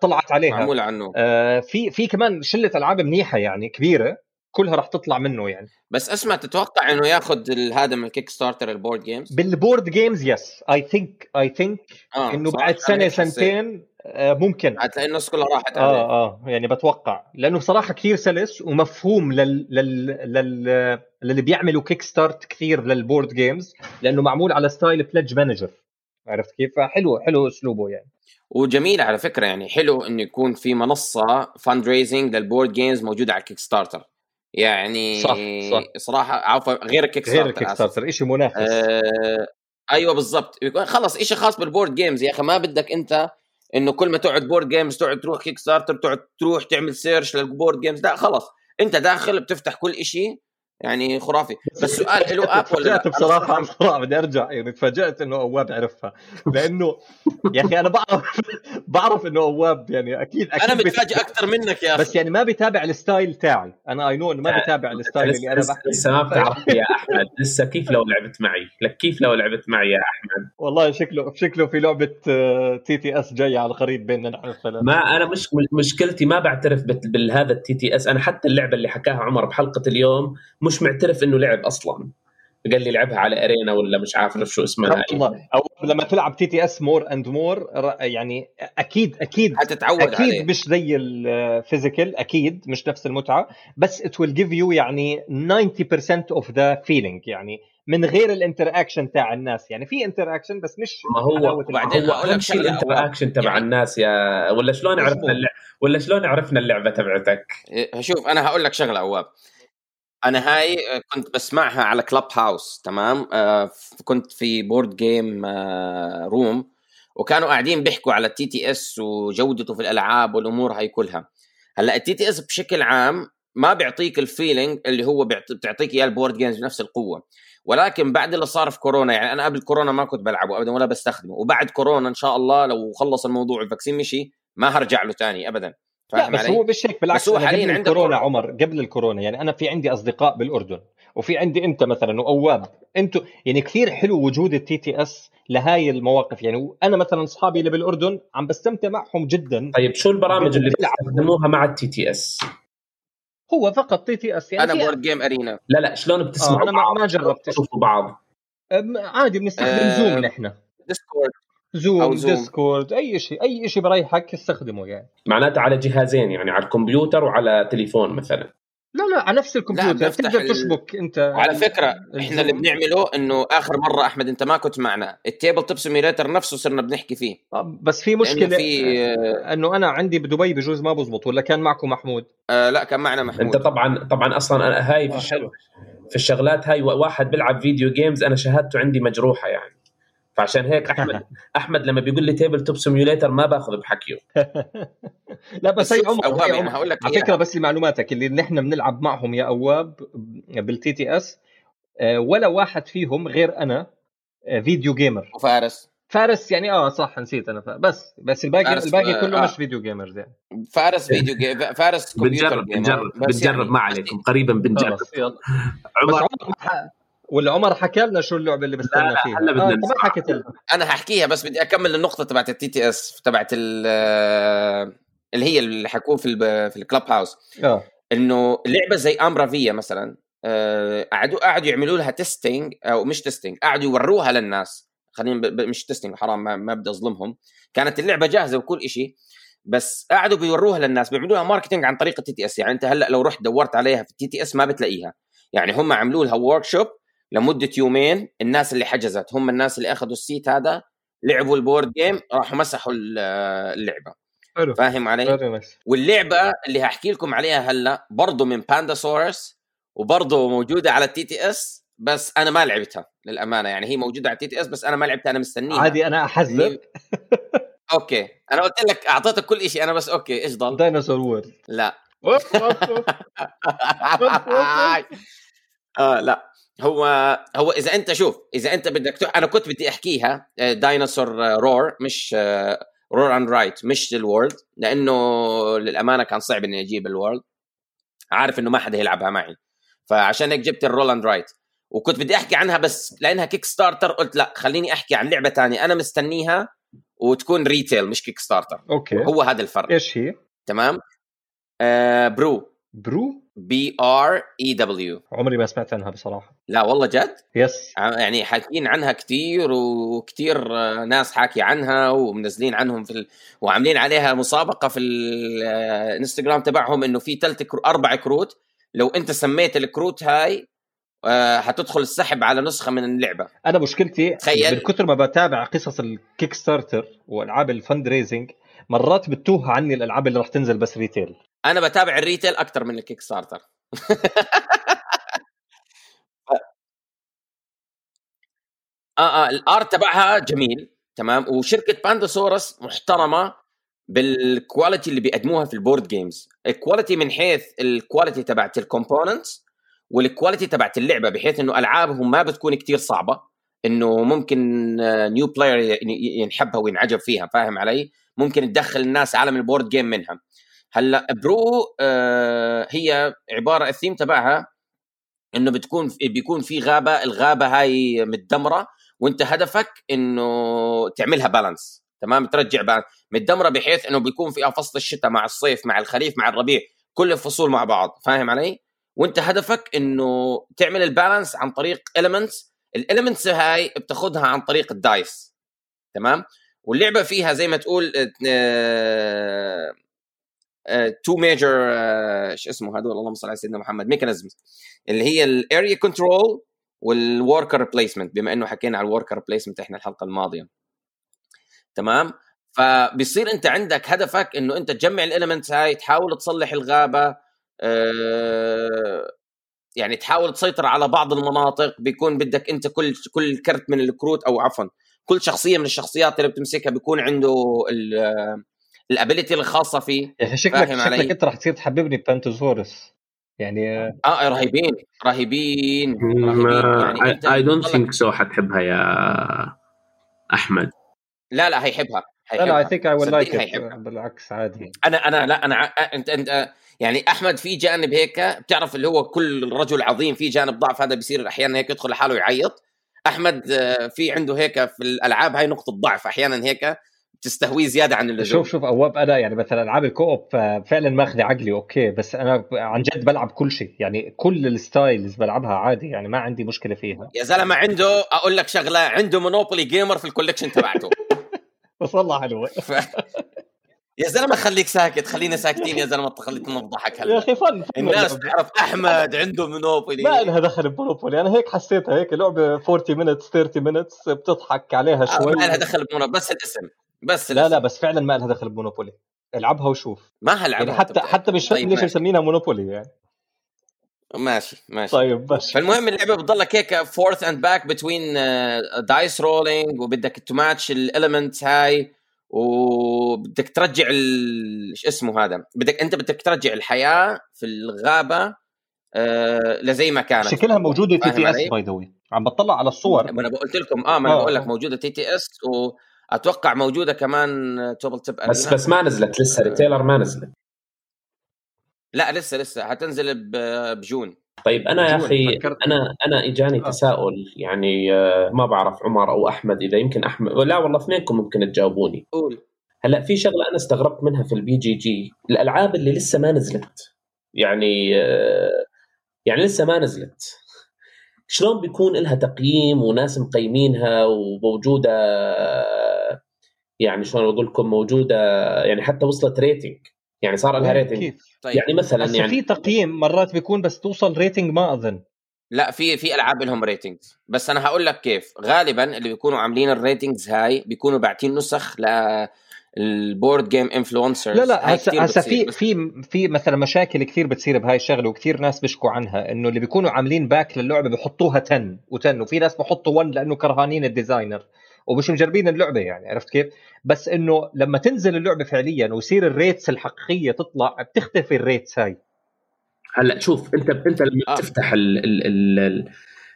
طلعت عليها. معمول عنه. آه، في في كمان شلة ألعاب منيحة يعني كبيرة كلها راح تطلع منه يعني. بس اسمع تتوقع إنه ياخذ هذا من ال Kickstarter ال board games؟ بال board games yes I think I think آه، إنه بعد سنة. سنتين آه، ممكن. هتلاقي الناس كلها راحت عليه. آه آه يعني بتوقع. لأنه بصراحة كثير سلس ومفهوم لل لل لل للي بيعملوا Kickstart كثير لل board games لأنه معمول على style pledge manager عرفت كيف؟ فحلو حلو أسلوبه يعني. وجميل على فكرة يعني حلو إنه يكون في منصة fundraising لل board games موجودة على ال Kickstarter يعني صح، صح. صراحة عفوا غير ال Kick غير starter ال Kick آسف. starter شيء منافس آه أيوه بالضبط خلص شيء خاص بال board games يا أخي ما بدك أنت إنه كل ما تقعد board games تقعد تروح Kickstarter تقعد تروح تعمل search لل board games لا خلص أنت داخل بتفتح كل شيء يعني خرافي. بس سؤال له app ولا لا؟ تفاجأت بصراحة بصراحة بدي أرجع يعني تفاجأت إنه أواب عرفها. لأنه يا أخي أنا بعرف بعرف إنه أواب يعني أكيد أكيد أنا متفاجئ أكثر منك يا أخي. بس يعني ما بيتابع ال style تاعي. أنا I know إنه ما بيتابع ال style اللي أنا بحكي. لسه ما بتعرفني يا أحمد. لسه كيف لو لعبت معي؟ لك كيف لو لعبت معي يا أحمد؟ والله شكله شكله في لعبة TTS جاية على القريب بيننا نحن الثلاثة. ما أنا مش مشكلتي ما بعترف بت- بالهذا ال TTS أنا حتى اللعبة اللي حكاها عمر بحلقة اليوم مش معترف إنه لعب أصلا. قال لي لعبها على Arena ولا مش عارف شو اسمها. والله أو لما تلعب TTS more and more يعني أكيد أكيد حتتعود عليه. أكيد مش زي ال physical أكيد مش نفس المتعة بس it will give you يعني 90% of the feeling يعني من غير ال interaction تاع الناس. يعني في interaction بس مش ما هو وبعدين هو أقول لك أهم شيء ال interaction تبع يعني- الناس يا ولا شلون عرفنا. اللعبة ولا شلون عرفنا اللعبة تبعتك؟ إيه، شوف أنا هقول لك شغلة أواب. أنا هاي آه، كنت بسمعها على Clubhouse تمام؟ آه، كنت في board game آه، room وكانوا قاعدين بيحكوا على ال TTS وجودته في الألعاب والأمور هاي كلها. هلأ ال TTS بشكل عام ما بيعطيك ال feeling اللي هو بتعطيك إياه ال board games بنفس القوة. ولكن بعد اللي صار في كورونا يعني أنا قبل كورونا ما كنت بلعبه ابدا ولا بستخدمه. وبعد كورونا إن شاء الله لو خلص الموضوع ال vaccine مشي ما هرجع له تاني ابدا. لا فاهم بس علي؟ هو مش هيك بالعكس بس هو حالياً قبل الكورونا كورونا. عمر قبل الكورونا يعني أنا في عندي أصدقاء بالأردن وفي عندي أنت مثلا وأواب أنتوا يعني كثير حلو وجود ال TTS لهاي المواقف يعني أنا مثلا أصحابي اللي بالأردن عم بستمتع معهم جدا طيب شو البرامج اللي. بتستخدموها مع ال TTS هو فقط TTS يعني أنا Board Game Arena لا لا شلون بتسمعوا آه، أنا ما- جربت. تشوفوا بعض عادي بنستخدم آه، Zoom نحن Discord Zoom, أو Zoom. Discord أي شيء أي شيء بريحك استخدمه يعني. معناته على جهازين يعني على الكمبيوتر وعلى تليفون مثلا. لا لا على نفس الكمبيوتر. تقدر ال- تشبك أنت وعلى فكرة ال Zoom. إحنا اللي بنعمله إنه آخر مرة أحمد أنت ما كنت معنا. ال Tabletop Simulator نفسه صرنا بنحكي فيه. آه، بس في مشكلة في آه، إنه أنا عندي بدبي بجوز ما بزبط ولا كان معكم محمود؟ آه لا كان معنا أنت محمود طبعا طبعا أصلا هاي في, آه، الشغل. في الشغلات هاي واحد بيلعب video games أنا شهادته عندي مجروحة يعني. فعشان هيك احمد أحمد لما بيقول لي Tabletop Simulator ما باخذ بحكيه. لا بس هي عمر يعني عمر. هقول لك على. فكرة بس لمعلوماتك اللي نحن بنلعب معهم يا أواب بال TTS آه، ولا واحد فيهم غير أنا آه، video gamer وفارس. فارس يعني آه صح نسيت أنا. بس بس الباقي الباقي آه، كله آه. مش video gamers يعني. فارس video game فارس كمبيوتر بنجرب gamer بنجرب بس بنجرب يعني ما عليكم. قريبا بنجرب. عمر. ولا عمر حكى لنا شو اللعبة اللي بستنى لا، فيها. هلا بدنا آه، ما. حكيت لنا أنا هحكيها بس بدي أكمل النقطة تبعت ال TTS تبعت ال- آه، اللي هي اللي حكوه في في ال Clubhouse آه. إنه لعبة زي امرافيا مثلا آه، قعدوا قعدوا يعملوا لها testing أو مش testing قعدوا يوروها للناس. خلينا ب- مش testing حرام ما, ما بدي أظلمهم. كانت اللعبة جاهزة وكل شيء بس قعدوا بيوروها للناس بيعملوا لها marketing عن طريق ال TTS يعني أنت هلأ لو رحت دورت عليها في ال TTS ما بتلاقيها. يعني هم عملوا لها workshop لمدة يومين الناس اللي حجزت هم الناس اللي أخذوا ال set هذا لعبوا ال board game راحوا مسحوا ال- اللعبة. حلو. فاهم علي؟ واللعبة اللي هحكي لكم عليها هلا برضه من Pandasaurus وبرضه موجودة على ال TTS بس أنا ما لعبتها للأمانة. يعني هي موجودة على ال TTS بس أنا ما لعبتها أنا مستنيها. عادي أنا احذر Okay. أنا قلت لك أعطيتك كل شيء أنا بس okay إيش ضل؟ Dinosaur World لا. آه لا. هو هو إذا أنت شوف إذا أنت بدك تح... أنا كنت بدي أحكيها Dinosaur Rawr مش Rawr and Write مش ال World لأنه للأمانة كان صعب إني أجيب ال World عارف إنه ما حدا يلعبها معي. فعشان هيك جبت ال roll and write وكنت بدي أحكي عنها بس لأنها Kickstarter قلت لا خليني أحكي عن لعبة تانية أنا مستنيها وتكون retail مش Kickstarter okay. هو هذا الفرق. إيش هي؟ تمام؟ آه Brew Brew؟ B R E W عمري ما سمعت عنها بصراحة. لا والله جد؟ yes يعني حاكيين عنها كتير وكتير ناس حاكي عنها ومنزلين عنهم في ال... وعاملين عليها مسابقة في الانستغرام تبعهم إنه في ثلاث كرو... أربع كروت. لو أنت سميت الكروت هاي آه، حتدخل السحب على نسخة من اللعبة. أنا مشكلتي تخيل. من كثر ما بتابع قصص ال Kickstarter والعاب ال fundraising مرات بتوه عني الألعاب اللي راح تنزل بس retail أنا بتابع ال retail أكثر من ال Kickstarter آه آه ال art تبعها جميل تمام؟ وشركة Pandasaurus محترمة بال quality اللي بيقدموها في ال board games ال quality من حيث ال quality تبعت ال components وال quality تبعت اللعبة بحيث إنه ألعابهم ما بتكون كتير صعبة إنه ممكن new player ينحبها وينعجب فيها فاهم علي؟ ممكن تدخل الناس عالم ال board game منها. هلأ Brew آه هي عبارة الثيم تبعها إنه بتكون بيكون في غابة الغابة هاي متدمرة وإنت هدفك إنه تعملها balance تمام؟ ترجع balance متدمرة بحيث إنه بيكون فيها فصل الشتاء مع الصيف مع الخريف مع الربيع كل الفصول مع بعض فاهم علي؟ وإنت هدفك إنه تعمل ال balance عن طريق elements ال elements هاي بتاخذها عن طريق ال dice تمام؟ واللعبة فيها زي ما تقول two major إيش اسمه هذول؟ اللهم صل على سيدنا محمد mechanisms اللي هي ال area control وال worker placement بما إنه حكينا على ال worker placement إحنا الحلقة الماضية. تمام؟ فبيصير أنت عندك هدفك إنه أنت تجمع ال elements هاي تحاول تصلح الغابة أه يعني تحاول تسيطر على بعض المناطق بيكون بدك أنت كل كل كرت من الكروت أو عفوا كل شخصية من الشخصيات اللي بتمسكها بيكون عنده ال ability الخاصة فيه. أخي شكلك شكلك أنت راح تصير تحببني ب Pandasaurus يعني آه رهيبين رهيبين رهيبين. I don't think so حتحبها يا أحمد. لا لا هيحبها لا I think he will like بالعكس عادي. أنا أنا لا أنا أنت أنت يعني أحمد في جانب هيك بتعرف اللي هو كل رجل عظيم في جانب ضعف هذا بيصير أحيانا هيك يدخل لحاله يعيط. أحمد آه، في عنده هيك في الألعاب هاي نقطة ضعف أحيانا هيك. بتستهويه زيادة عن اللزوم. شوف شوف اواب أنا يعني مثلا ألعاب ال co-op فعلا ماخذة عقلي okay بس أنا عن جد بلعب كل شيء. يعني كل ال styles بلعبها عادي يعني ما عندي مشكلة فيها. يا زلمة عنده أقول لك شغلة عنده Monopoly Gamer في ال collection تبعته. بس والله حلوة ف... يا زلمة خليك ساكت خلينا ساكتين يا زلمة خليتنا نضحك هلا. يا أخي فن, فن. الناس تعرف أحمد عنده Monopoly ما لها دخل ب Monopoly أنا هيك حسيتها هيك لعبة 40 minutes 30 minutes بتضحك عليها آه، شوي. ما لها دخل ب Monopoly بس الاسم بس لا لا بس فعلا ما لها دخل ب Monopoly. العبها وشوف. ما هلعبها يعني حتى حتى مش طيب ليش مسمينها Monopoly يعني. ماشي ماشي. طيب بس فالمهم اللعبة بتضلك هيك forth and back between dice rolling وبدك to match ال elements هاي وبدك ترجع إيش اسمه هذا؟ بدك أنت بدك ترجع الحياة في الغابة آه لزي ما كانت. شكلها موجودة TTS by the عم بطلع على الصور. ما أنا قلت لكم آه ما أنا بقول لك آه. موجودة TTS واتوقع موجودة كمان Tabletop بس بس ما نزلت لسه retailer ما نزلت. لا لسه لسه. حتنزل ب June. طيب أنا يا أخي أنا أنا إجاني آه. تساؤل يعني آه، ما بعرف عمر أو أحمد إذا يمكن أحمد. لا والله اثنينكم ممكن تجاوبوني. قول. هلأ في شغلة أنا استغربت منها في ال BGG الألعاب اللي لسه ما نزلت. يعني آه، يعني لسه ما نزلت. شلون بيكون لها تقييم وناس مقيمينها وموجودة يعني شلون أقول لكم موجودة يعني حتى وصلت rating يعني صار لها rating؟ طيب. يعني مثلا يعني في تقييم مرات بيكون بس توصل rating ما أظن. لا في في ألعاب لهم ratings بس أنا هقول لك كيف. غالبا اللي بيكونوا عاملين ال ratings هاي بيكونوا باعتين نسخ ل ال board game influencers لا لا هسه هسه في في في مثلا مشاكل كثير بتصير بهاي الشغلة وكثير ناس بيشكوا عنها إنه اللي بيكونوا عاملين back للعبة بحطوها 10 و10 وفي ناس بحطوا 1 لأنه كرهانين ال designer ومش مجربين اللعبة يعني عرفت كيف؟ بس إنه لما تنزل اللعبة فعليا ويصير الريتس الحقيقية تطلع بتختفي ال rates هاي هلا شوف أنت أنت لما آه. تفتح ال ال ال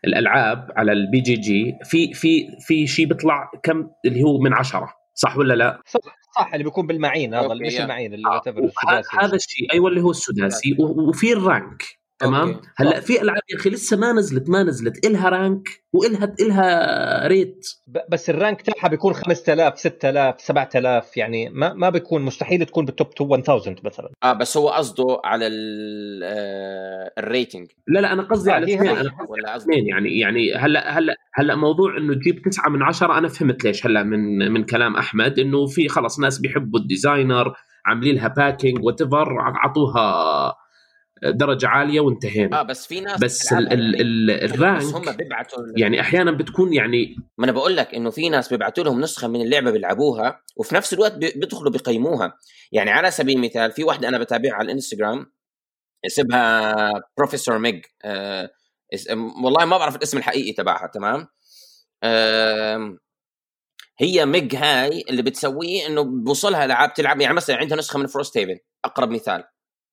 الألعاب على ال BGG في في في شيء بيطلع كم اللي هو من عشرة صح ولا لا؟ صح صح اللي بيكون بالمعين هذا مش المعين اللي آه. هذا الشيء أيوه اللي هو السداسي وفي ال rank تمام. هلأ في ألعاب يا أخي لسه ما نزلت ما نزلت إلها rank وإلها إلها rate. بس ال rank تاعها بيكون 5000 6000 7000 يعني ما ما بيكون مستحيل تكون بال top 1000 مثلا. آه بس هو قصده على ال- آه، ال rating. لا لا أنا قصدي آه، على هي اثنين هي. أنا قصدي ولا اثنين يعني يعني هلأ هلأ هلأ موضوع إنه تجيب تسعة من عشرة أنا فهمت ليش هلأ من من كلام أحمد إنه في خلص ناس بيحبوا ال designer عاملين لها backing whatever اعطوها درجة عالية وانتهينا. آه بس في ناس بس ال ال ال بس هم ال rank بيبعتوا يعني أحيانا بتكون يعني ما أنا بقول لك إنه في ناس بيبعتوا لهم نسخة من اللعبة بيلعبوها وفي نفس الوقت بي- بيدخلوا بيقيموها. يعني على سبيل المثال في واحدة أنا بتابعها على الإنستغرام اسمها Professor Meg اس- والله ما بعرف الاسم الحقيقي تبعها تمام؟ آه هي Meg هاي اللي بتسويه إنه بوصلها العاب تلعب يعني مثلا عندها نسخة من Frosthaven أقرب مثال.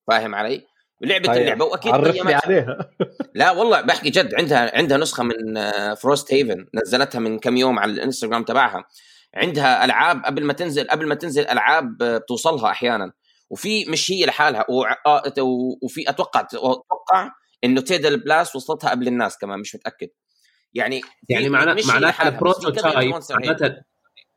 فاهم علي؟ لعبت هاي، اللعبة وأكيد عرفني قيمتها عليها. لا والله بحكي جد عندها عندها نسخة من Frosthaven نزلتها من كم يوم على الإنستغرام تبعها. عندها ألعاب قبل ما تنزل قبل ما تنزل ألعاب آه، بتوصلها أحيانا. وفي مش هي لحالها وع- آه، وفي أتوقع أتوقع إنه Tidal Blades وصلتها قبل الناس كمان مش متأكد. يعني في- يعني معناتها ال prototype. معناتها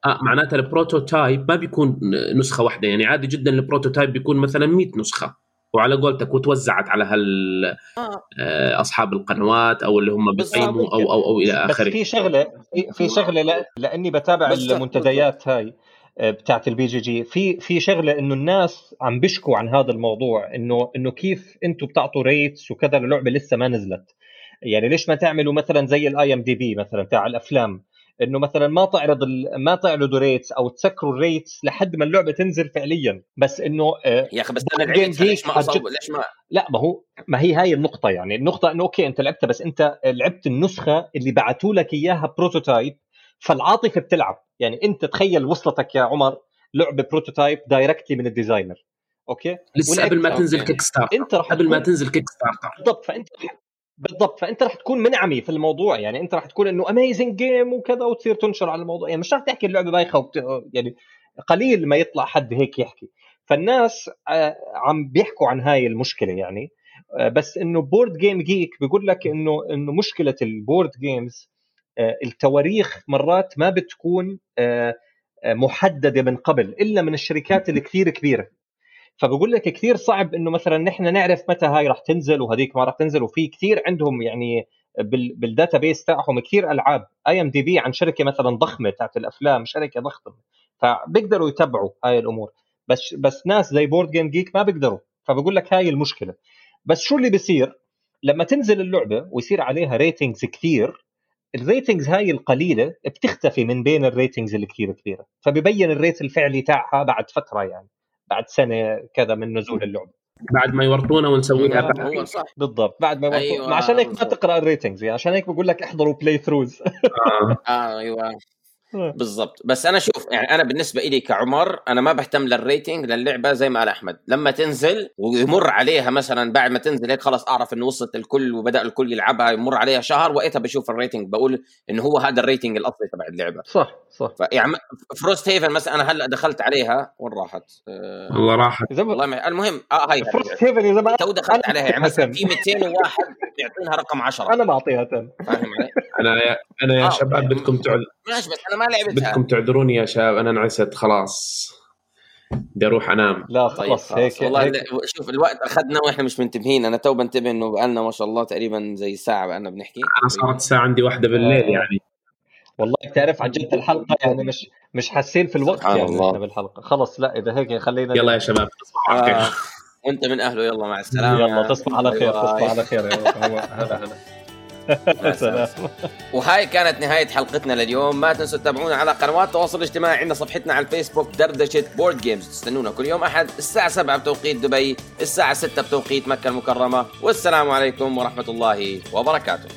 آه معناتها ال prototype ما بيكون نسخة واحدة. يعني عادي جدا ال prototype بيكون مثلا 100 نسخة. وعلى قولتك وتوزعت على هال آه. آه، أصحاب القنوات أو اللي هم. بيقيموا أو أو أو إلى بس آخره. في شغله في, في شغلة لا لأني بتابع المنتديات هاي آه، بتاعت ال BGG. في في شغلة إنه الناس عم بيشكوا عن هذا الموضوع انه إنه كيف أنتم بتعطوا rates وكذا للعبة لسه ما نزلت. يعني ليش ما تعملوا مثلا زي ال IMDb مثلا تاع الأفلام؟ إنه مثلا ما تعرض ال- ما تعرضوا rates أو تسكروا ال rates لحد ما اللعبة تنزل فعليا. بس إنه آه، يا أخي بس أنا ليش ما جد- ليش ما لا ما هو ما هي هاي النقطة يعني. النقطة إنه okay أنت لعبتها بس أنت لعبت النسخة اللي بعثوا لك إياها prototype فالعاطفة بتلعب. يعني أنت تخيل وصلتك يا عمر لعبة prototype directly من ال designer okay؟ لسه قبل ما تنزل. Kickstarter أنت راح قبل ما تنزل Kickstarter بالضبط فأنت بالضبط. فأنت راح تكون من عمي في الموضوع. يعني أنت راح تكون إنه amazing game وكذا وتصير تنشر على الموضوع. يعني مش راح تحكي اللعبة بايخة وبت... يعني قليل ما يطلع حد هيك يحكي. فالناس آه، عم بيحكوا عن هاي المشكلة يعني. آه، بس إنه BoardGameGeek بيقول لك إنه إنه مشكلة ال board games آه، التواريخ مرات ما بتكون محددة من قبل إلا من الشركات الكثير كبيرة. فبقول لك كثير صعب إنه مثلا نحن نعرف متى هاي راح تنزل وهذيك ما راح تنزل وفي كثير عندهم يعني بال بال database تاعهم كثير ألعاب. IMDb عن شركة مثلا ضخمة تاعت الأفلام شركة ضخمة. فبيقدروا يتبعوا هاي الأمور. بس بس ناس زي BoardGameGeek ما بيقدروا. فبقول لك هاي المشكلة. بس شو اللي بيصير؟ لما تنزل اللعبة ويصير عليها ratings كثير ال ratings هاي القليلة بتختفي من بين ال ratings الكثير كبيره فبيبين ال rate الفعلي تاعها بعد فترة يعني. بعد سنة كذا من نزول اللعبة بعد ما يورطونا ونسوي لها هو backing. صح بالضبط بعد ما يوصل أيوة، أيوة عشان هيك ما. تقرأ ال ratings يعني عشان هيك بقول لك احضروا playthroughs. آه أيوه بالضبط. بس أنا شوف يعني أنا بالنسبة لي كعمر أنا ما بهتم لل rating للعبة زي ما قال أحمد. لما تنزل ويمر عليها مثلا بعد ما تنزل هيك خلاص أعرف إنه وصلت الكل وبدأ الكل يلعبها يمر عليها شهر وقتها بشوف ال rating بقول انه هو هذا ال rating الأصلي تبع اللعبة. صح صح. فيعني Frosthaven مثلا أنا هلأ دخلت عليها وين راحت؟ آه والله راحت. والله ما المهم آه هاي Frosthaven يا زلمه تو دخلت عليها يعني مثلا في 201 بيعطينها رقم 10 أنا بعطيها ten. فاهم علي؟ أنا يا أنا يا آه، شباب okay. بدكم تعد ماشي بس أنا ما لعبتها. بدكم تعذروني يا شباب أنا انعست خلاص. بدي أروح أنام. لا طيب خلاص. هيك والله هيك. شوف الوقت أخذنا وإحنا مش منتبهين. أنا تو بنتبه إنه بقالنا ما شاء الله تقريبا زي ساعة بقالنا بنحكي. أنا صارت الساعة عندي واحدة بالليل آه. يعني. والله بتعرف عن جد الحلقة يعني مش مش حاسين في الوقت يعني الله. إحنا بالحلقة. خلص لا إذا هيك خلينا يلا يا شباب تصبحوا على آه. خير وانت من أهله يلا مع السلامة. يلا تصبح على خير. تصبح على خير. يا هلا هلا مع السلامة. سلام وهاي كانت نهاية حلقتنا لليوم. ما تنسوا تتابعونا على قنوات التواصل الاجتماعي. عندنا صفحتنا على الفيسبوك دردشة board games تستنونا كل يوم أحد. الساعة 7 بتوقيت دبي الساعة 6 بتوقيت مكة المكرمة. والسلام عليكم ورحمة الله وبركاته.